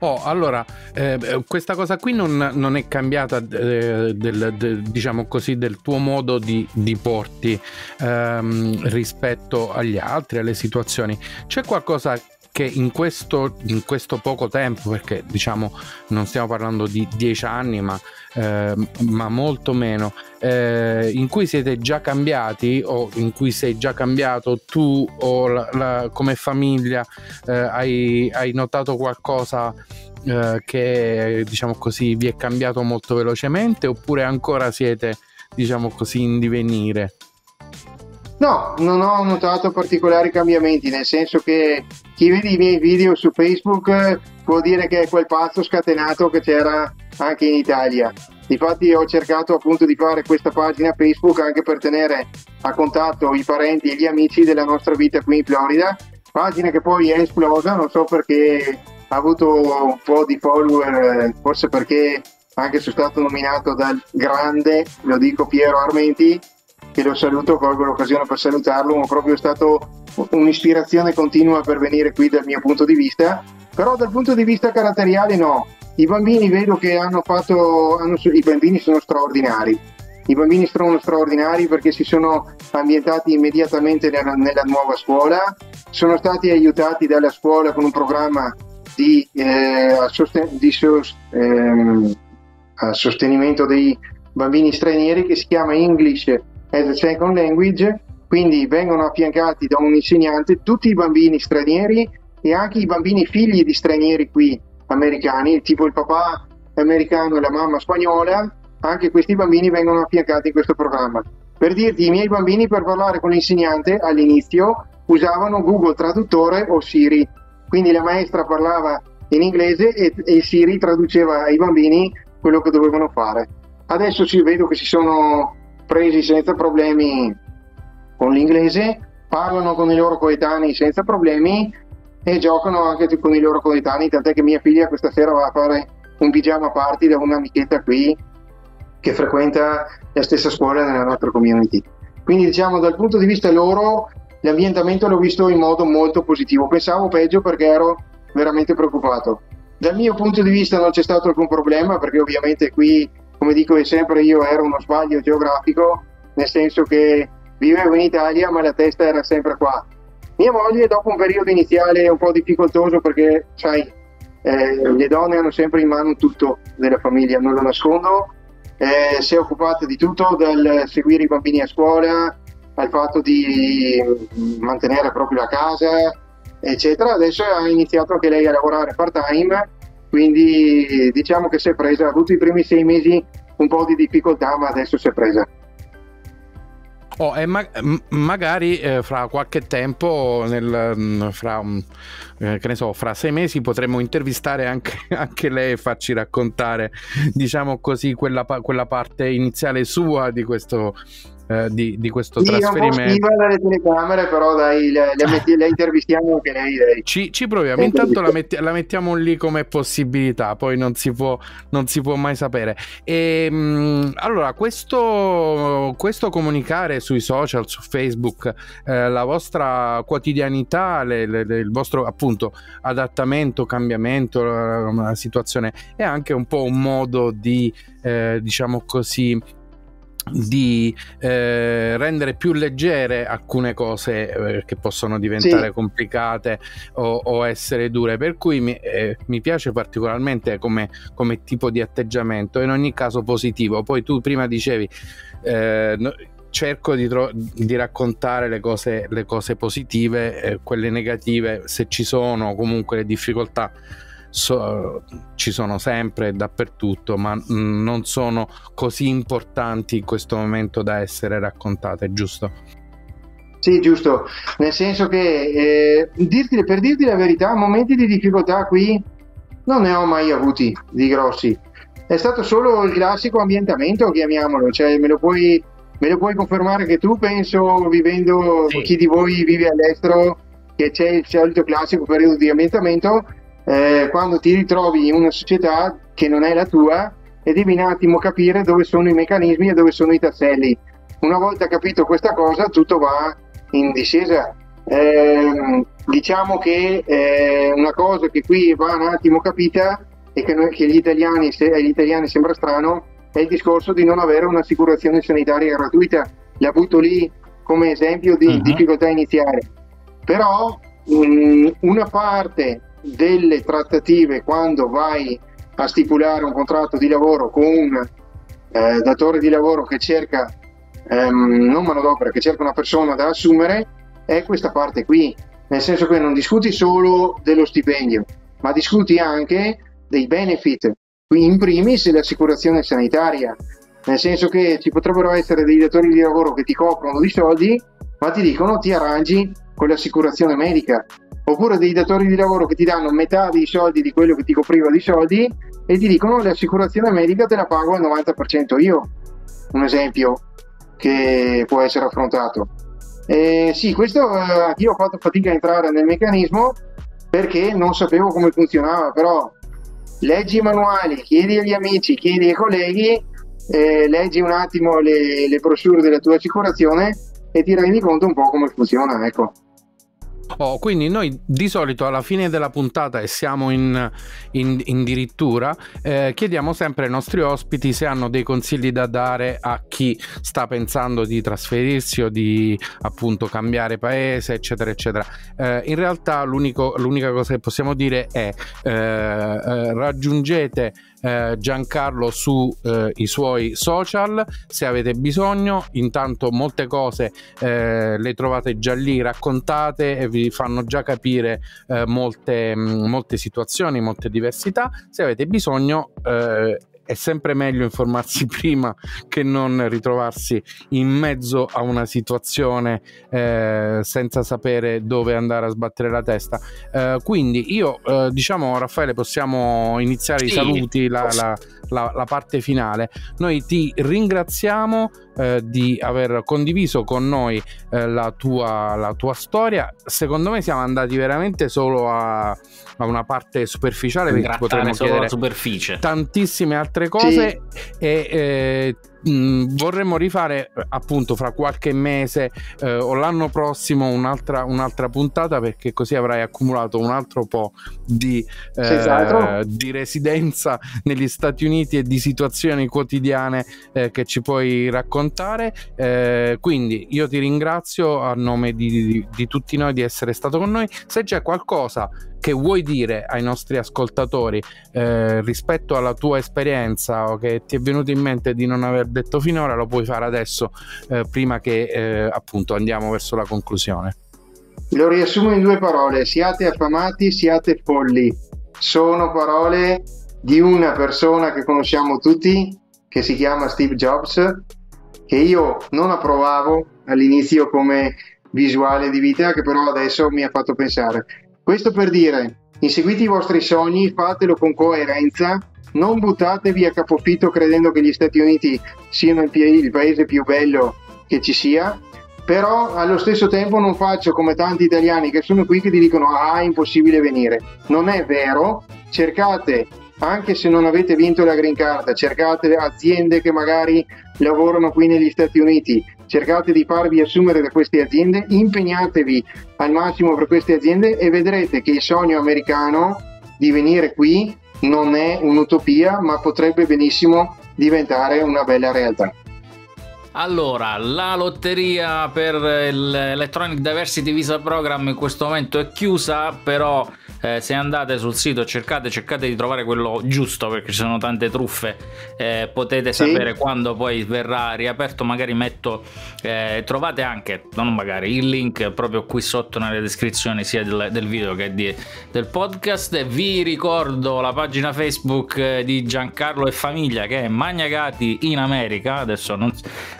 Oh, allora, eh, questa cosa qui non, non è cambiata, eh, del, del, diciamo così, del tuo modo di, di porti ehm, rispetto agli altri, alle situazioni. C'è qualcosa che in questo, in questo poco tempo, perché diciamo non stiamo parlando di dieci anni, ma, eh, ma molto meno, eh, in cui siete già cambiati o in cui sei già cambiato tu o la, la, come famiglia, eh, hai, hai notato qualcosa eh, che diciamo così vi è cambiato molto velocemente oppure ancora siete diciamo così in divenire? No, non ho notato particolari cambiamenti, nel senso che chi vede i miei video su Facebook può dire che è quel pazzo scatenato che c'era anche in Italia. Infatti ho cercato appunto di fare questa pagina Facebook anche per tenere a contatto i parenti e gli amici della nostra vita qui in Florida. Pagina che poi è esplosa, non so perché ha avuto un po' di follower, forse perché anche sono stato nominato dal grande, lo dico Piero Armenti, che lo saluto, colgo l'occasione per salutarlo, è proprio stato un'ispirazione continua per venire qui dal mio punto di vista, però dal punto di vista caratteriale no, i bambini vedo che hanno fatto, hanno, i bambini sono straordinari, i bambini sono straordinari perché si sono ambientati immediatamente nella, nella nuova scuola, sono stati aiutati dalla scuola con un programma di, eh, sosten- di sos- ehm, sostenimento dei bambini stranieri che si chiama English as a Second Language, quindi vengono affiancati da un insegnante tutti i bambini stranieri e anche i bambini figli di stranieri qui americani, tipo il papà americano e la mamma spagnola, anche questi bambini vengono affiancati in questo programma. Per dirti, i miei bambini per parlare con l'insegnante all'inizio usavano Google Traduttore o Siri, quindi la maestra parlava in inglese e, e Siri traduceva ai bambini quello che dovevano fare. Adesso ci vedo che si sono presi senza problemi con l'inglese, parlano con i loro coetanei senza problemi e giocano anche con i loro coetanei, tant'è che mia figlia questa sera va a fare un pigiama party da un'amichetta qui che frequenta la stessa scuola nella nostra community. Quindi diciamo dal punto di vista loro l'ambientamento l'ho visto in modo molto positivo, pensavo peggio perché ero veramente preoccupato. Dal mio punto di vista non c'è stato alcun problema perché ovviamente qui, come dico sempre, io ero uno sbaglio geografico, nel senso che vivevo in Italia ma la testa era sempre qua. Mia moglie dopo un periodo iniziale un po' difficoltoso perché, sai, eh, le donne hanno sempre in mano tutto della famiglia, non lo nascondo, eh, si è occupata di tutto, dal seguire i bambini a scuola, al fatto di mantenere proprio la casa, eccetera. Adesso ha iniziato anche lei a lavorare part time, quindi diciamo che si è presa, ha avuto i primi sei mesi un po' di difficoltà, ma adesso si è presa. Oh, e ma- magari eh, fra qualche tempo, nel, mm, fra, eh, che ne so, fra sei mesi potremmo intervistare anche, anche lei e farci raccontare, diciamo così, quella, quella parte iniziale sua di questo, eh, di, di, questo sì, trasferimento. Non dalle telecamere, però dai, le, le, metti, le intervistiamo anche lei. lei. Ci, ci, proviamo, intanto la, metti, la, mettiamo lì come possibilità, poi non si può, non si può mai sapere. E, ehm, mh, allora, questo, questo, comunicare sui social, su Facebook, eh, la vostra quotidianità, le, le, il vostro appunto adattamento, cambiamento, la, la situazione è anche un po' un modo di, eh, diciamo così, di eh, rendere più leggere alcune cose eh, che possono diventare sì. complicate o, o, essere dure per cui mi, eh, mi piace particolarmente come, come, tipo di atteggiamento in ogni caso positivo poi tu prima dicevi eh, no, cerco di, tro- di, raccontare le cose, le cose positive eh, quelle negative se ci sono comunque le difficoltà so, ci sono sempre dappertutto, ma mm, non sono così importanti in questo momento da essere raccontate, giusto? Sì, giusto, nel senso che eh, dirti, per dirti la verità, momenti di difficoltà qui non ne ho mai avuti di grossi. È stato solo il classico ambientamento, chiamiamolo, cioè me lo puoi, me lo puoi confermare che tu penso, vivendo, sì. chi di voi vive all'estero, che c'è il solito classico periodo di ambientamento, eh, quando ti ritrovi in una società che non è la tua e devi un attimo capire dove sono i meccanismi e dove sono i tasselli. Una volta capito questa cosa, tutto va in discesa. Eh, diciamo che eh, una cosa che qui va un attimo capita e che, noi, che gli italiani, se, agli italiani sembra strano è il discorso di non avere un'assicurazione sanitaria gratuita. La butto lì come esempio di uh-huh. difficoltà iniziale. Però mh, mm, una parte delle trattative quando vai a stipulare un contratto di lavoro con un eh, datore di lavoro che cerca ehm, non manodopera, che cerca una persona da assumere, è questa parte qui, nel senso che non discuti solo dello stipendio, ma discuti anche dei benefit, qui in primis l'assicurazione sanitaria, nel senso che ci potrebbero essere dei datori di lavoro che ti coprono di soldi, ma ti dicono ti arrangi con l'assicurazione medica, oppure dei datori di lavoro che ti danno metà dei soldi di quello che ti copriva di soldi e ti dicono l'assicurazione medica te la pago al 90% io. Un esempio che può essere affrontato. Eh, sì, questo eh, anch'io ho fatto fatica a entrare nel meccanismo perché non sapevo come funzionava, però leggi i manuali, chiedi agli amici, chiedi ai colleghi, eh, leggi un attimo le, le brochure della tua assicurazione e ti rendi conto un po' come funziona, ecco. Oh, quindi noi di solito alla fine della puntata e siamo in, in, in dirittura eh, chiediamo sempre ai nostri ospiti se hanno dei consigli da dare a chi sta pensando di trasferirsi o di appunto cambiare paese eccetera eccetera. Eh, in realtà l'unica cosa che possiamo dire è eh, eh raggiungete eh, Giancarlo sui eh, suoi social. Se avete bisogno intanto molte cose eh, le trovate già lì raccontate e vi fanno già capire eh, molte, mm, molte situazioni molte diversità. Se avete bisogno eh, è sempre meglio informarsi prima che non ritrovarsi in mezzo a una situazione eh, senza sapere dove andare a sbattere la testa. Eh, quindi io, eh, diciamo, Raffaele, possiamo iniziare sì. i saluti, la, la, la, la, parte finale. Noi ti ringraziamo eh, di aver condiviso con noi eh, la tua, la, tua, storia. Secondo me siamo andati veramente solo a, a una parte superficiale perché potremmo solo la superficie. tantissime altre cose sì. e eh, mh, mm, vorremmo rifare appunto fra qualche mese eh, o l'anno prossimo un'altra, un'altra, puntata perché così avrai accumulato un altro po' di, eh, esatto. di residenza negli Stati Uniti e di situazioni quotidiane eh, che ci puoi raccontare. Eh, quindi io ti ringrazio a nome di, di, di tutti noi di essere stato con noi. Se c'è qualcosa che vuoi dire ai nostri ascoltatori eh, rispetto alla tua esperienza o che ti è venuto in mente di non aver detto finora, lo puoi fare adesso eh, prima che eh, appunto andiamo verso la conclusione. Lo riassumo in due parole, siate affamati, siate folli. Sono parole di una persona che conosciamo tutti, che si chiama Steve Jobs, che io non approvavo all'inizio come visuale di vita, che però adesso mi ha fatto pensare. Questo per dire, inseguite i vostri sogni, fatelo con coerenza, non buttatevi a capofitto credendo che gli Stati Uniti siano il, il paese più bello che ci sia, però allo stesso tempo non faccio come tanti italiani che sono qui che ti dicono ah è impossibile venire. Non è vero, cercate anche se non avete vinto la green card, cercate aziende che magari lavorano qui negli Stati Uniti, cercate di farvi assumere da queste aziende, impegnatevi al massimo per queste aziende e vedrete che il sogno americano di venire qui non è un'utopia, ma potrebbe benissimo diventare una bella realtà. Allora, la lotteria per l'Electronic Diversity Visa Program in questo momento è chiusa, però eh, se andate sul sito cercate, cercate di trovare quello giusto perché ci sono tante truffe, eh, potete sì. sapere quando poi verrà riaperto, magari metto, eh, trovate anche, non magari, il link proprio qui sotto nelle descrizioni sia del, del video che di, del podcast. Vi ricordo la pagina Facebook eh, di Giancarlo e Famiglia che è Magnagati in America, adesso non,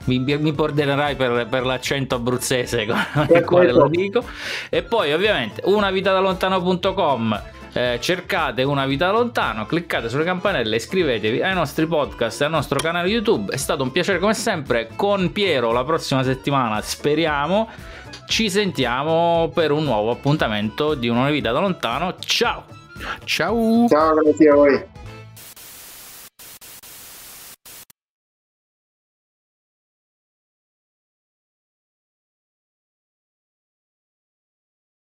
mi, mi perdonerai per, per l'accento abruzzese con il quale lo dico, e poi ovviamente unavitadalontano.com eh, cercate una vita lontano, cliccate sulle campanelle, iscrivetevi ai nostri podcast e al nostro canale YouTube. È stato un piacere come sempre con Piero la prossima settimana, speriamo. Ci sentiamo per un nuovo appuntamento di una vita da lontano. Ciao! Ciao! Ciao, grazie a voi.